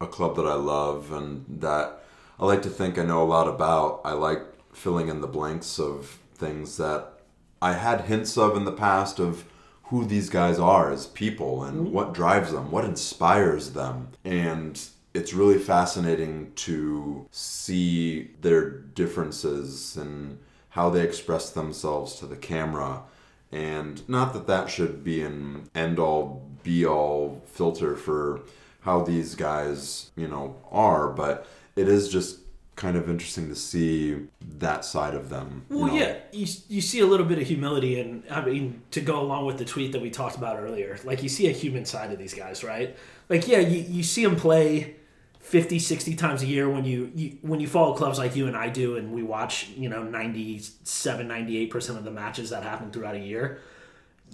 a club that I love and that I like to think I know a lot about. I like filling in the blanks of things that I had hints of in the past of who these guys are as people and mm-hmm. what drives them, what inspires them. And it's really fascinating to see their differences and how they express themselves to the camera. And not that that should be an end all be all filter for how these guys, you know, are, but it is just kind of interesting to see that side of them. Well, know? yeah, you, you see a little bit of humility, and I mean, to go along with the tweet that we talked about earlier, like you see a human side of these guys, right? Like, yeah, you, you see them play 50, 60 times a year when you, you when you follow clubs like you and I do, and we watch, you know, 97, 98% of the matches that happen throughout a year.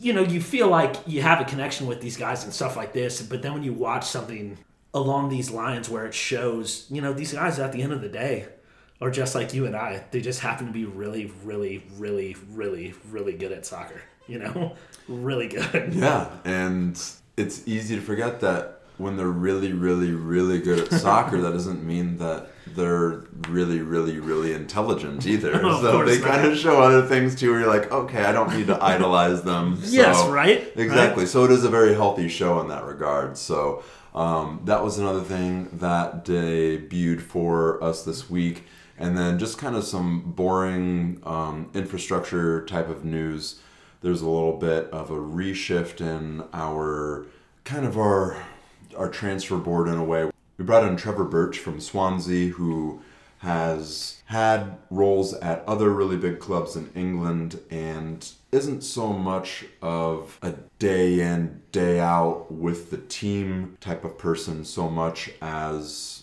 You know, you feel like you have a connection with these guys and stuff like this, but then when you watch something along these lines where it shows, you know, these guys at the end of the day are just like you and I. They just happen to be really, really, really, really, really good at soccer. You know, really good. Yeah, and it's easy to forget that when they're really, really, really good at soccer, that doesn't mean that they're really, really, really intelligent either. Of so they not. kind of show other things too where you're like, okay, I don't need to idolize them. So- Yes, right? Exactly. So it is a very healthy show in that regard. So um, that was another thing that debuted for us this week. And then just kind of some boring um, infrastructure type of news. There's a little bit of a reshift in our kind of our our transfer board in a way. We brought in Trevor Birch from Swansea, who has had roles at other really big clubs in England and isn't so much of a day in, day out with the team type of person so much as,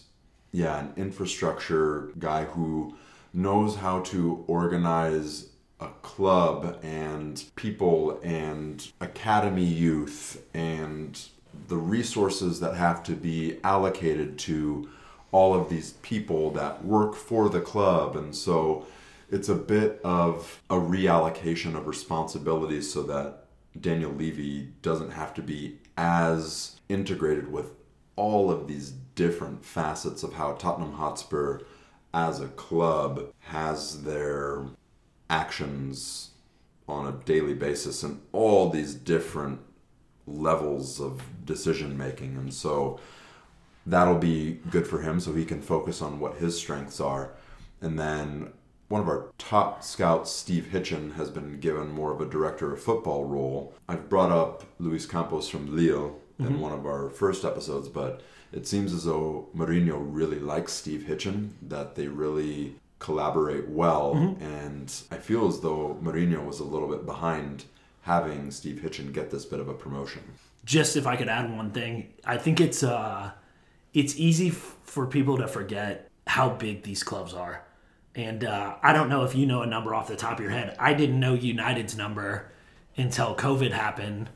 yeah, an infrastructure guy who knows how to organize a club and people and academy youth and the resources that have to be allocated to all of these people that work for the club. And so it's a bit of a reallocation of responsibilities so that Daniel Levy doesn't have to be as integrated with all of these different facets of how Tottenham Hotspur as a club has their actions on a daily basis and all these different levels of decision making. And so that'll be good for him so he can focus on what his strengths are. And then one of our top scouts steve hitchen has been given more of a director of football role. I've brought up luis campos from lille in mm-hmm. one of our first episodes but it seems as though Mourinho really likes steve hitchen that they really collaborate well. Mm-hmm. And i feel as though Mourinho was a little bit behind having Steve Hitchen get this bit of a promotion. just if I could add one thing, I think it's uh, it's easy f- for people to forget how big these clubs are, and uh, I don't know if you know a number off the top of your head. I didn't know United's number until COVID happened,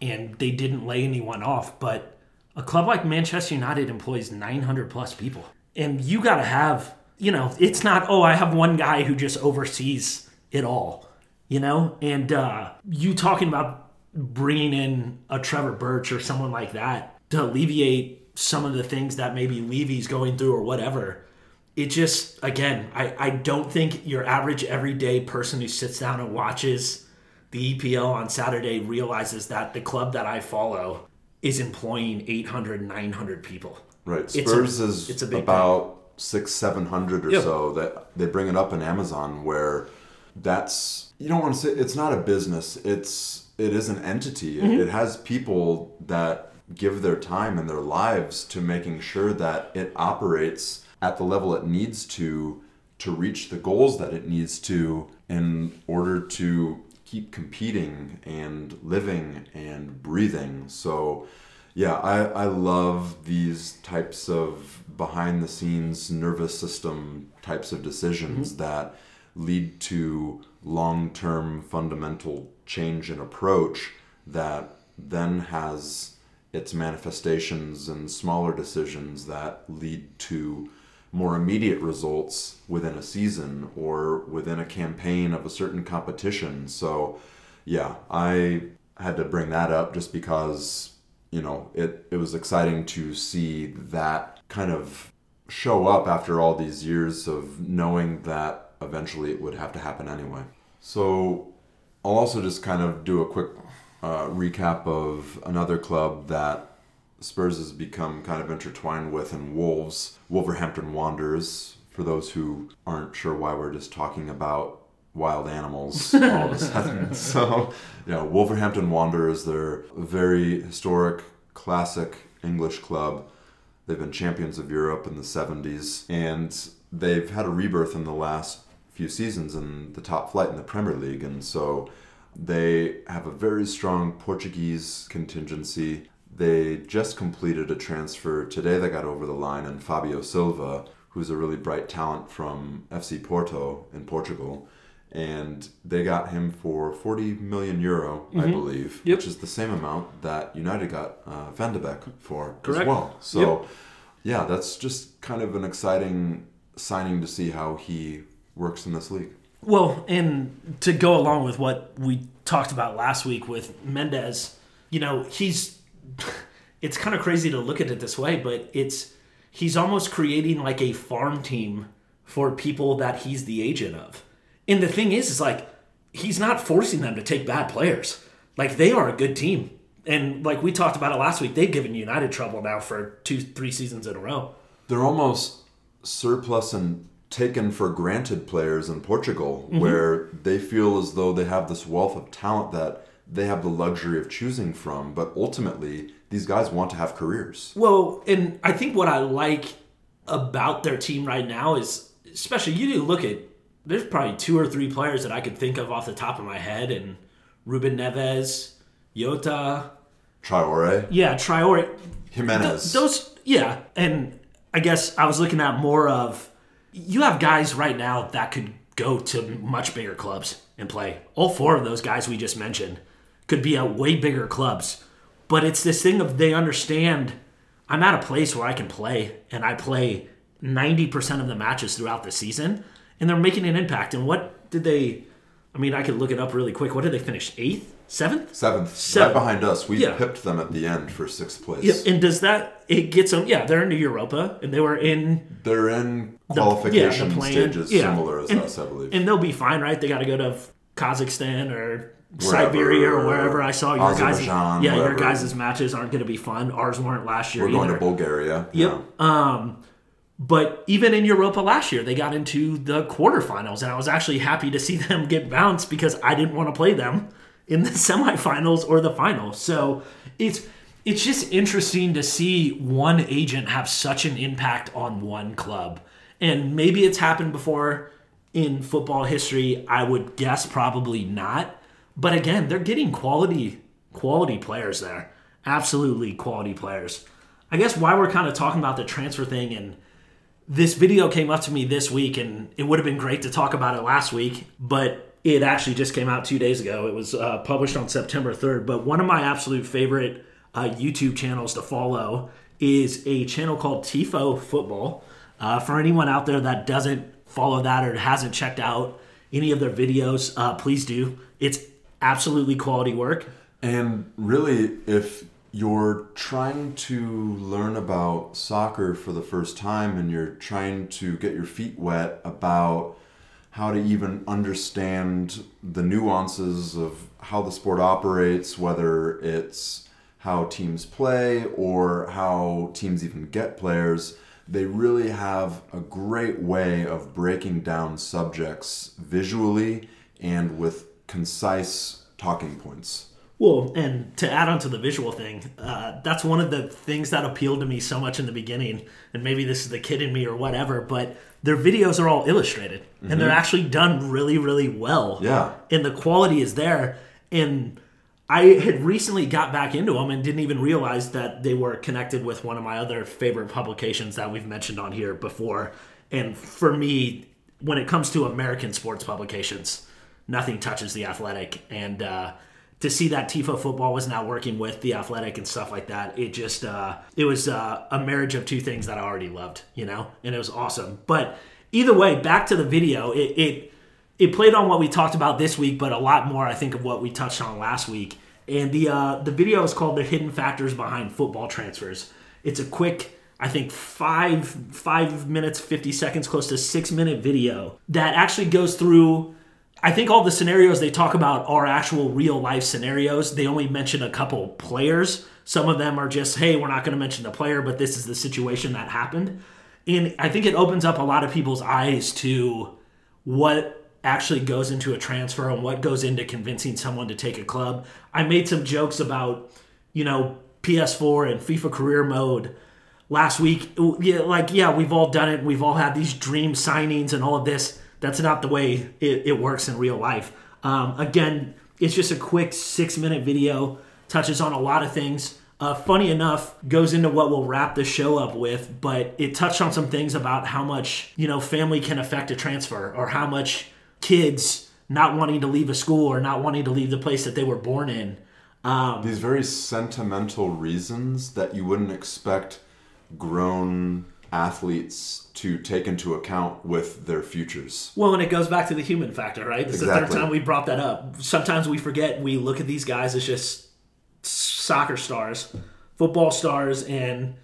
and they didn't lay anyone off. But a club like Manchester United employs 900 plus people, and you got to have, you know, it's not oh I have one guy who just oversees it all you know and uh, you talking about bringing in a trevor birch or someone like that to alleviate some of the things that maybe levy's going through or whatever it just again I, I don't think your average everyday person who sits down and watches the epl on saturday realizes that the club that i follow is employing 800 900 people Right. It's a- Spurs is it's a big about six, seven hundred or Yeah. so that they bring it up in Amazon where that's you don't want to say it's not a business. It's it is an entity. It, Mm-hmm. it has people that give their time and their lives to making sure that it operates at the level it needs to to reach the goals that it needs to in order to keep competing and living and breathing. So yeah, I, I love these types of behind the scenes nervous system types of decisions that lead to long term fundamental change in approach that then has its manifestations and smaller decisions that lead to more immediate results within a season or within a campaign of a certain competition. So, yeah, I had to bring that up just because, you know, it, it was exciting to see that kind of show up after all these years of knowing that eventually it would have to happen anyway. So, I'll also just kind of do a quick uh, recap of another club that Spurs has become kind of intertwined with, and Wolves, Wolverhampton Wanderers. For those who aren't sure why we're just talking about wild animals all of a sudden. so, you know, Wolverhampton Wanderers, they're a very historic, classic English club. They've been champions of Europe in the 70s, and they've had a rebirth in the last few seasons in the top flight in the Premier League. And so they have a very strong Portuguese contingency. They just completed a transfer today that got over the line, and Fabio Silva, who's a really bright talent from FC Porto in Portugal. And they got him for 40 million euro, I believe, Mm-hmm. Yep. which is the same amount that United got uh, Van de Beek for Correct. as well. So, yeah, that's just kind of an exciting signing to see how he works in this league. Well, and to go along with what we talked about last week with Mendes, you know, he's it's kind of crazy to look at it this way, but it's he's almost creating like a farm team for people that he's the agent of. And the thing is, is like he's not forcing them to take bad players. Like they are a good team. And like we talked about it last week, they've given United trouble now for two, three seasons in a row. They're almost surplus and taken for granted players in Portugal, mm-hmm. where they feel as though they have this wealth of talent that they have the luxury of choosing from. But ultimately, these guys want to have careers. Well, and I think what I like about their team right now is, especially you look at, there's probably two or three players that I could think of off the top of my head, and Ruben Neves, Jota, Traore, yeah, Traore, Jimenez. those, yeah, and I guess I was looking at more of, you have guys right now that could go to much bigger clubs and play. All four of those guys we just mentioned could be at way bigger clubs. But it's this thing of they understand I'm at a place where I can play and I play 90% of the matches throughout the season and they're making an impact. And what did they I mean, I could look it up really quick. What did they finish? 8th? 7th? Seventh, Seven. right behind us. We Yeah. pipped them at the end for sixth place. Yeah, and does that it gets them? Yeah, they're in Europa and they were in They're in the- qualification yeah, the stages Yeah. similar as and, us, I believe. And they'll be fine, right? They got to go to Kazakhstan or Siberia or wherever. I saw your guys. Yeah, your guys' matches aren't going to be fun. Ours weren't last year We're going either. to Bulgaria. Yep. Um, but even in Europa last year, they got into the quarterfinals, and I was actually happy to see them get bounced because I didn't want to play them in the semifinals or the finals. So it's it's just interesting to see one agent have such an impact on one club, and maybe it's happened before in football history. I would guess probably not. But again, they're getting quality quality players there. Absolutely quality players. I guess why we're kind of talking about the transfer thing and this video came up to me this week and it would have been great to talk about it last week, but it actually just came out two days ago. It was uh, published on September 3rd. But one of my absolute favorite uh, YouTube channels to follow is a channel called Tifo Football. Uh, for anyone out there that doesn't follow that or hasn't checked out any of their videos, uh, please do. It's absolutely quality work. And really, if you're trying to learn about soccer for the first time and you're trying to get your feet wet about how to even understand the nuances of how the sport operates, whether it's how teams play or how teams even get players, they really have a great way of breaking down subjects visually and with concise talking points. Well, and to add on to the visual thing, uh, that's one of the things that appealed to me so much in the beginning. And maybe this is the kid in me or whatever, but their videos are all illustrated and they're actually done really, really well. Yeah. And the quality is there. And I had recently got back into them and didn't even realize that they were connected with one of my other favorite publications that we've mentioned on here before. And for me, when it comes to American sports publications, nothing touches the athletic. And uh, to see that Tifo football was now working with the athletic and stuff like that, it just uh, it was uh, a marriage of two things that I already loved, you know, and it was awesome. But either way, back to the video, it, it it played on what we talked about this week, but a lot more, I think, of what we touched on last week. And the uh, the video is called "The Hidden Factors Behind Football Transfers." It's a quick, I think, five five minutes fifty seconds, close to six minute video that actually goes through. I think all the scenarios they talk about are actual real life scenarios. They only mention a couple players. Some of them are just, hey, we're not going to mention the player, but this is the situation that happened. And I think it opens up a lot of people's eyes to what actually goes into a transfer and what goes into convincing someone to take a club. I made some jokes about, you know, PS4 and FIFA career mode last week. Yeah, like, yeah, we've all done it. We've all had these dream signings and all of this. That's not the way it, it works in real life. Um, again, it's just a quick six minute video, touches on a lot of things. Uh, funny enough, goes into what we'll wrap the show up with, but it touched on some things about how much, you know, family can affect a transfer or how much kids not wanting to leave a school or not wanting to leave the place that they were born in. Um, These very sentimental reasons that you wouldn't expect grown athletes to take into account with their futures. Well, and it goes back to the human factor, right? This is the third time we brought that up. Sometimes we forget we look at these guys as just soccer stars, football stars, and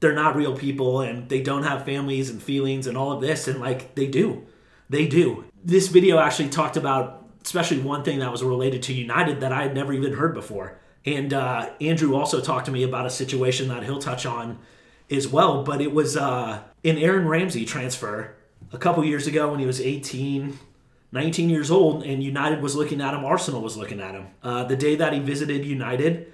they're not real people and they don't have families and feelings and all of this. And like they do. They do. This video actually talked about, especially one thing that was related to United that I had never even heard before. And uh, Andrew also talked to me about a situation that he'll touch on as well. But it was uh, an Aaron Ramsey transfer a couple years ago when he was 18, 19 years old, and United was looking at him. Arsenal was looking at him. Uh, the day that he visited United,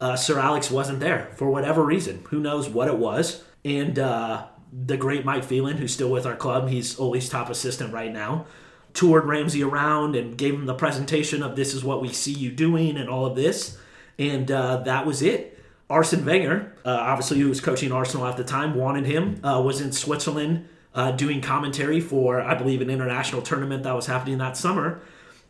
uh, Sir Alex wasn't there for whatever reason. Who knows what it was? And uh, the great Mike Phelan, who's still with our club, he's Ole's top assistant right now, toured Ramsey around and gave him the presentation of this is what we see you doing and all of this. And uh, that was it. Arsene Wenger, uh, obviously who was coaching Arsenal at the time, wanted him, uh, was in Switzerland uh, doing commentary for, I believe, an international tournament that was happening that summer.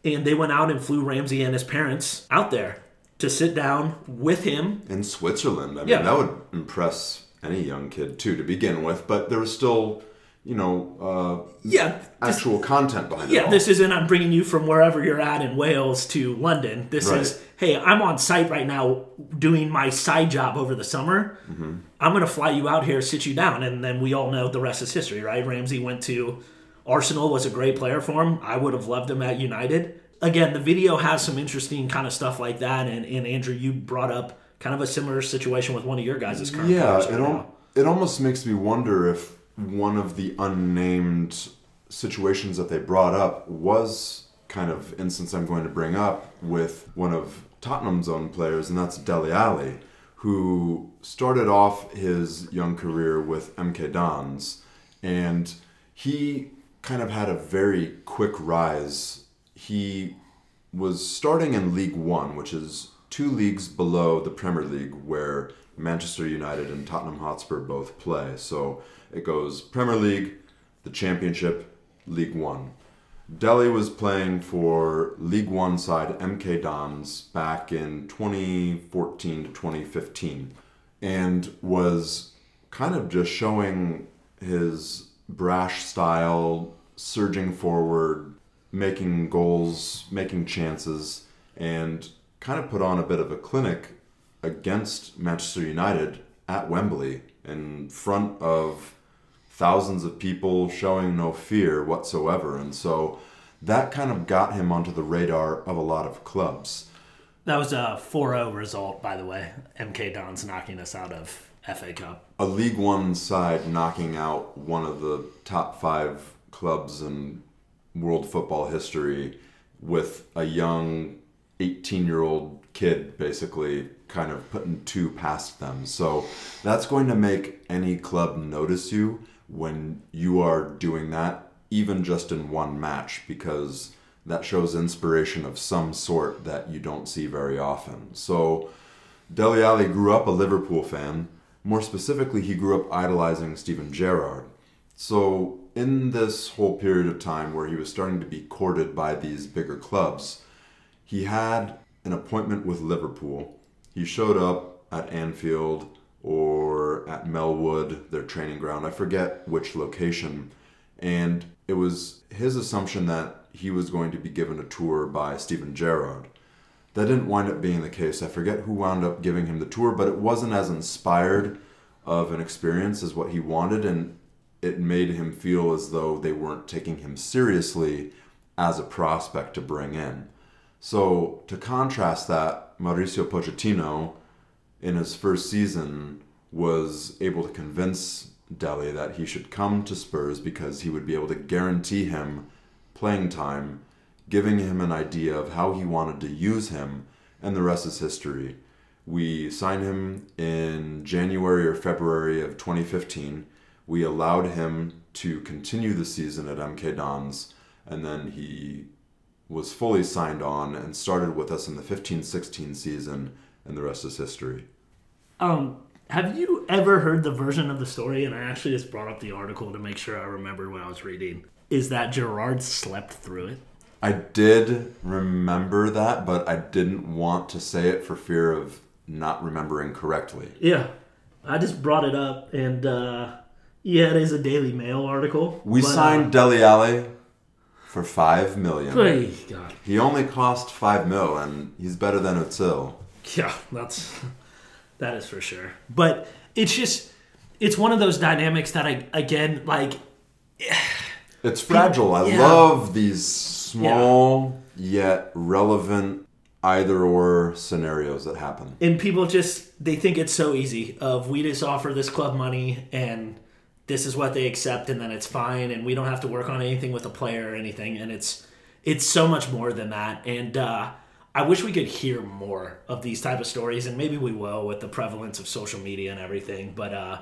And they went out and flew Ramsey and his parents out there to sit down with him. In Switzerland. I mean, Yeah. that would impress any young kid, too, to begin with. But there was still, you know, Yeah, uh, this, actual content behind it. yeah. This isn't I'm bringing you from wherever you're at in Wales to London. This Right. is hey, I'm on site right now doing my side job over the summer. Mm-hmm. I'm going to fly you out here, sit you down, and then we all know the rest is history, right? Ramsey went to Arsenal, was a great player for him. I would have loved him at United. Again, the video has some interesting kind of stuff like that, and, and Andrew, you brought up kind of a similar situation with one of your guys' current Yeah, it, right al- now. it almost makes me wonder if one of the unnamed situations that they brought up was kind of instance I'm going to bring up with one of Tottenham's own players, and that's Dele Alli, who started off his young career with MK Dons, and he kind of had a very quick rise. He was starting in League One, which is two leagues below the Premier League, where Manchester United and Tottenham Hotspur both play. So it goes Premier League, the Championship, League One. Dele was playing for League One side MK Dons back in 2014 to 2015 and was kind of just showing his brash style, surging forward, making goals, making chances, and kind of put on a bit of a clinic against Manchester United at Wembley in front of thousands of people showing no fear whatsoever. And so that kind of got him onto the radar of a lot of clubs. That was a 4-0 result, by the way. MK Dons knocking us out of FA Cup. A League One side knocking out one of the top five clubs in world football history with a young 18 year old kid basically kind of putting two past them. So that's going to make any club notice you when you are doing that, even just in one match, because that shows inspiration of some sort that you don't see very often. So Dele Alli grew up a Liverpool fan. More specifically, he grew up idolizing Steven Gerrard. So, in this whole period of time where he was starting to be courted by these bigger clubs, he had an appointment with Liverpool. He showed up at Anfield or at Melwood, their training ground. I forget which location. And it was his assumption that he was going to be given a tour by Steven Gerrard. That didn't wind up being the case. I forget who wound up giving him the tour, but it wasn't as inspired of an experience as what he wanted, and it made him feel as though they weren't taking him seriously as a prospect to bring in. So, to contrast that, Mauricio Pochettino, in his first season, was able to convince Dele that he should come to Spurs because he would be able to guarantee him playing time, giving him an idea of how he wanted to use him, and the rest is history. We signed him in January or February of 2015. We allowed him to continue the season at MK Dons, and then he was fully signed on and started with us in the 15 16 season, and the rest is history. Um, have you ever heard the version of the story? And I actually just brought up the article to make sure I remembered what I was reading. Is that Gerrard slept through it? I did remember that, but I didn't want to say it for fear of not remembering correctly. Yeah, I just brought it up, and uh, yeah, it is a Daily Mail article. We but, signed Dele Alli for five million. Uh, God, He only cost five mil, and he's better than Özil. Yeah, that's that is for sure. But it's just it's one of those dynamics that I again like. It's fragile. I Yeah. love these small yet relevant either or scenarios that happen. and people just they think it's so easy of we just offer this club money and this is what they accept and then it's fine and we don't have to work on anything with a player or anything and it's it's so much more than that and uh, i wish we could hear more of these type of stories and maybe we will with the prevalence of social media and everything but uh,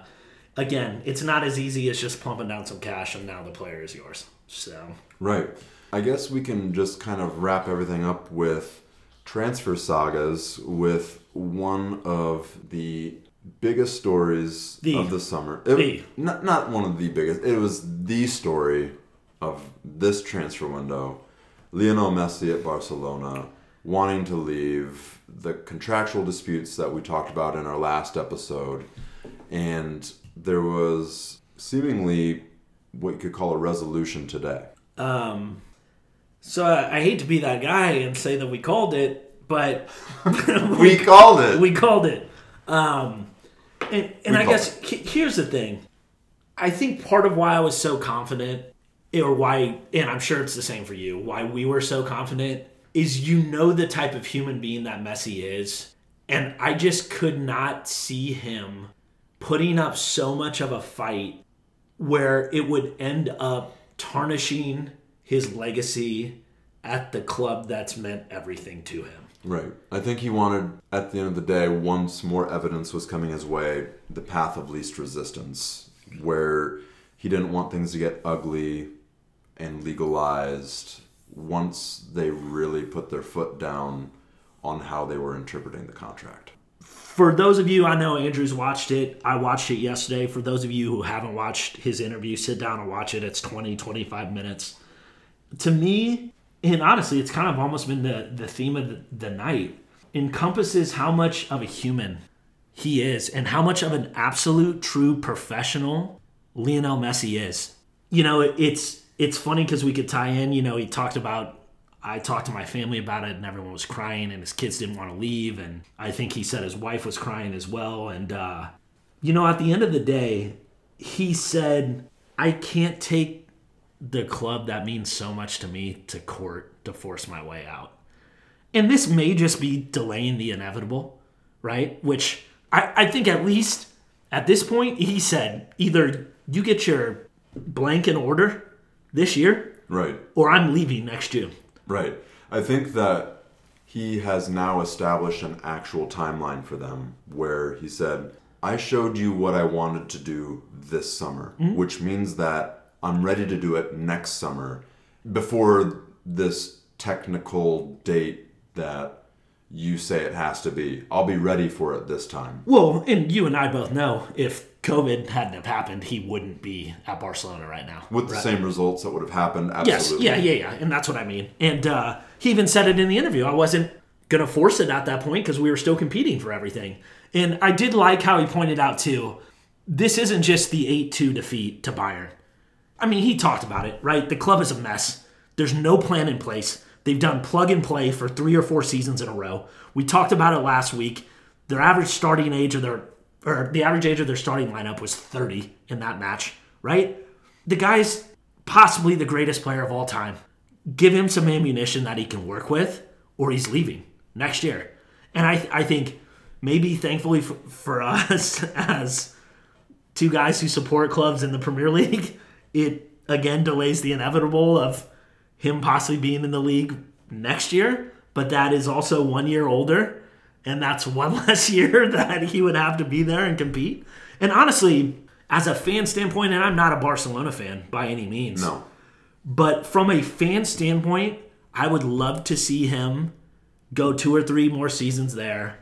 again it's not as easy as just plumping down some cash and now the player is yours so Right. I guess we can just kind of wrap everything up with transfer sagas with one of the biggest stories The- of the summer. It- the. Not, not one of the biggest. It was the story of this transfer window. Lionel Messi at Barcelona wanting to leave, the contractual disputes that we talked about in our last episode, and there was seemingly what you could call a resolution today. Um, so I, I hate to be that guy and say that we called it, but We called it. we called it. Um, and and We I guess he- here's the thing. I think part of why I was so confident, or why, and I'm sure it's the same for you, why we were so confident is you know the type of human being that Messi is, and I just could not see him putting up so much of a fight where it would end up tarnishing his legacy at the club that's meant everything to him. Right. I think he wanted, at the end of the day, once more evidence was coming his way, the path of least resistance, where he didn't want things to get ugly and legalized once they really put their foot down on how they were interpreting the contract. For those of you, I know Andrew's watched it. I watched it yesterday. For those of you who haven't watched his interview, sit down and watch it. It's 20, 25 minutes. To me, and honestly, it's kind of almost been the, the theme of the, the night, encompasses how much of a human he is and how much of an absolute true professional Lionel Messi is. You know, it, it's it's funny because we could tie in. You know, he talked about I talked to my family about it, and everyone was crying, and his kids didn't want to leave, and I think he said his wife was crying as well. And uh, you know, at the end of the day, he said, "I can't take the club that means so much to me to court to force my way out." And this may just be delaying the inevitable, right? Which I, I think at least at this point, he said either you get your blank in order this year Right. or I'm leaving next year. Right. I think that he has now established an actual timeline for them where he said, I showed you what I wanted to do this summer, mm-hmm. which means that I'm ready to do it next summer before this technical date that you say it has to be. I'll be ready for it this time. Well, and you and I both know if COVID hadn't have happened, he wouldn't be at Barcelona right now. With the Right. same results that would have happened, Yes, yeah, yeah, yeah, and that's what I mean. And uh, he even said it in the interview. I wasn't gonna force it at that point because we were still competing for everything. And I did like how he pointed out too. This isn't just the eight-two defeat to Bayern. I mean, he talked about it, right? The club is a mess. There's no plan in place. They've done plug and play for three or four seasons in a row. We talked about it last week. Their average starting age of their or the average age of their starting lineup was 30 in that match, right? The guy's possibly the greatest player of all time. Give him some ammunition that he can work with, or he's leaving next year. And I, I think maybe thankfully for, for us as two guys who support clubs in the Premier League, it again delays the inevitable of him possibly being in the league next year. But that is also one year older, and that's one less year that he would have to be there and compete. And honestly, as a fan standpoint, and I'm not a Barcelona fan by any means, No. but from a fan standpoint, I would love to see him go two or three more seasons there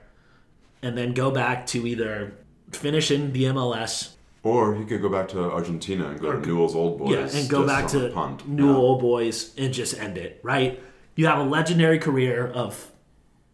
and then go back to either finish in the MLS Or he could go back to Argentina and go to Newell's Old Boys. yeah, and go back to a punt. New Yeah. Old Boys and just end it, right? You have a legendary career of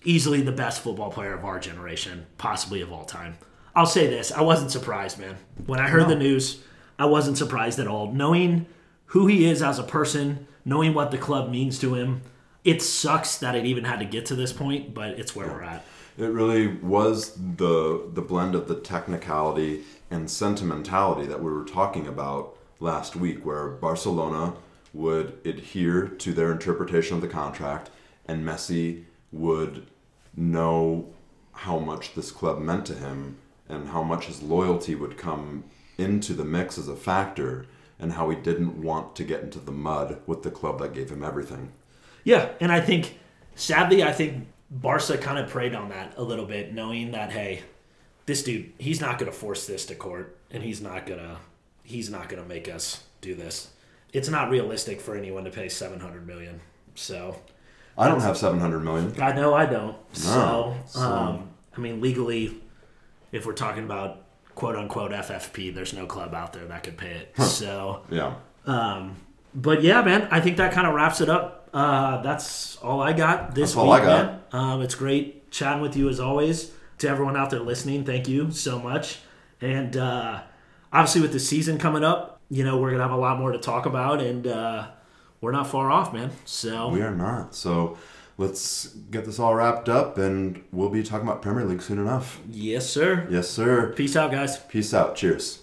easily the best football player of our generation, possibly of all time. I'll say this I wasn't surprised, man. When I heard the news, I wasn't surprised at all. Knowing who he is as a person, knowing what the club means to him, it sucks that it even had to get to this point, but it's where we're at. It really was the the blend of the technicality and sentimentality that we were talking about last week, where Barcelona would adhere to their interpretation of the contract and Messi would know how much this club meant to him and how much his loyalty would come into the mix as a factor and how he didn't want to get into the mud with the club that gave him everything. Yeah, and I think sadly, I think Barca kind of preyed on that a little bit, knowing that hey, this dude, he's not going to force this to court, and he's not gonna, he's not gonna make us do this. It's not realistic for anyone to pay seven hundred million. So I don't have 700 million. I know I don't. so, so- um, I mean, legally, if we're talking about quote unquote FFP, there's no club out there that could pay it. So. Yeah. Um, but yeah, man, I think that kind of wraps it up. Uh, that's all I got this That's all I got. man. Um, it's great chatting with you as always. To everyone out there listening, thank you so much. And uh, obviously, with the season coming up, you know we're gonna have a lot more to talk about, and uh, we're not far off, man. So We are not. So let's get this all wrapped up and we'll be talking about Premier League soon enough. yes, sir. Yes, sir. Peace out, guys. Peace out. Cheers.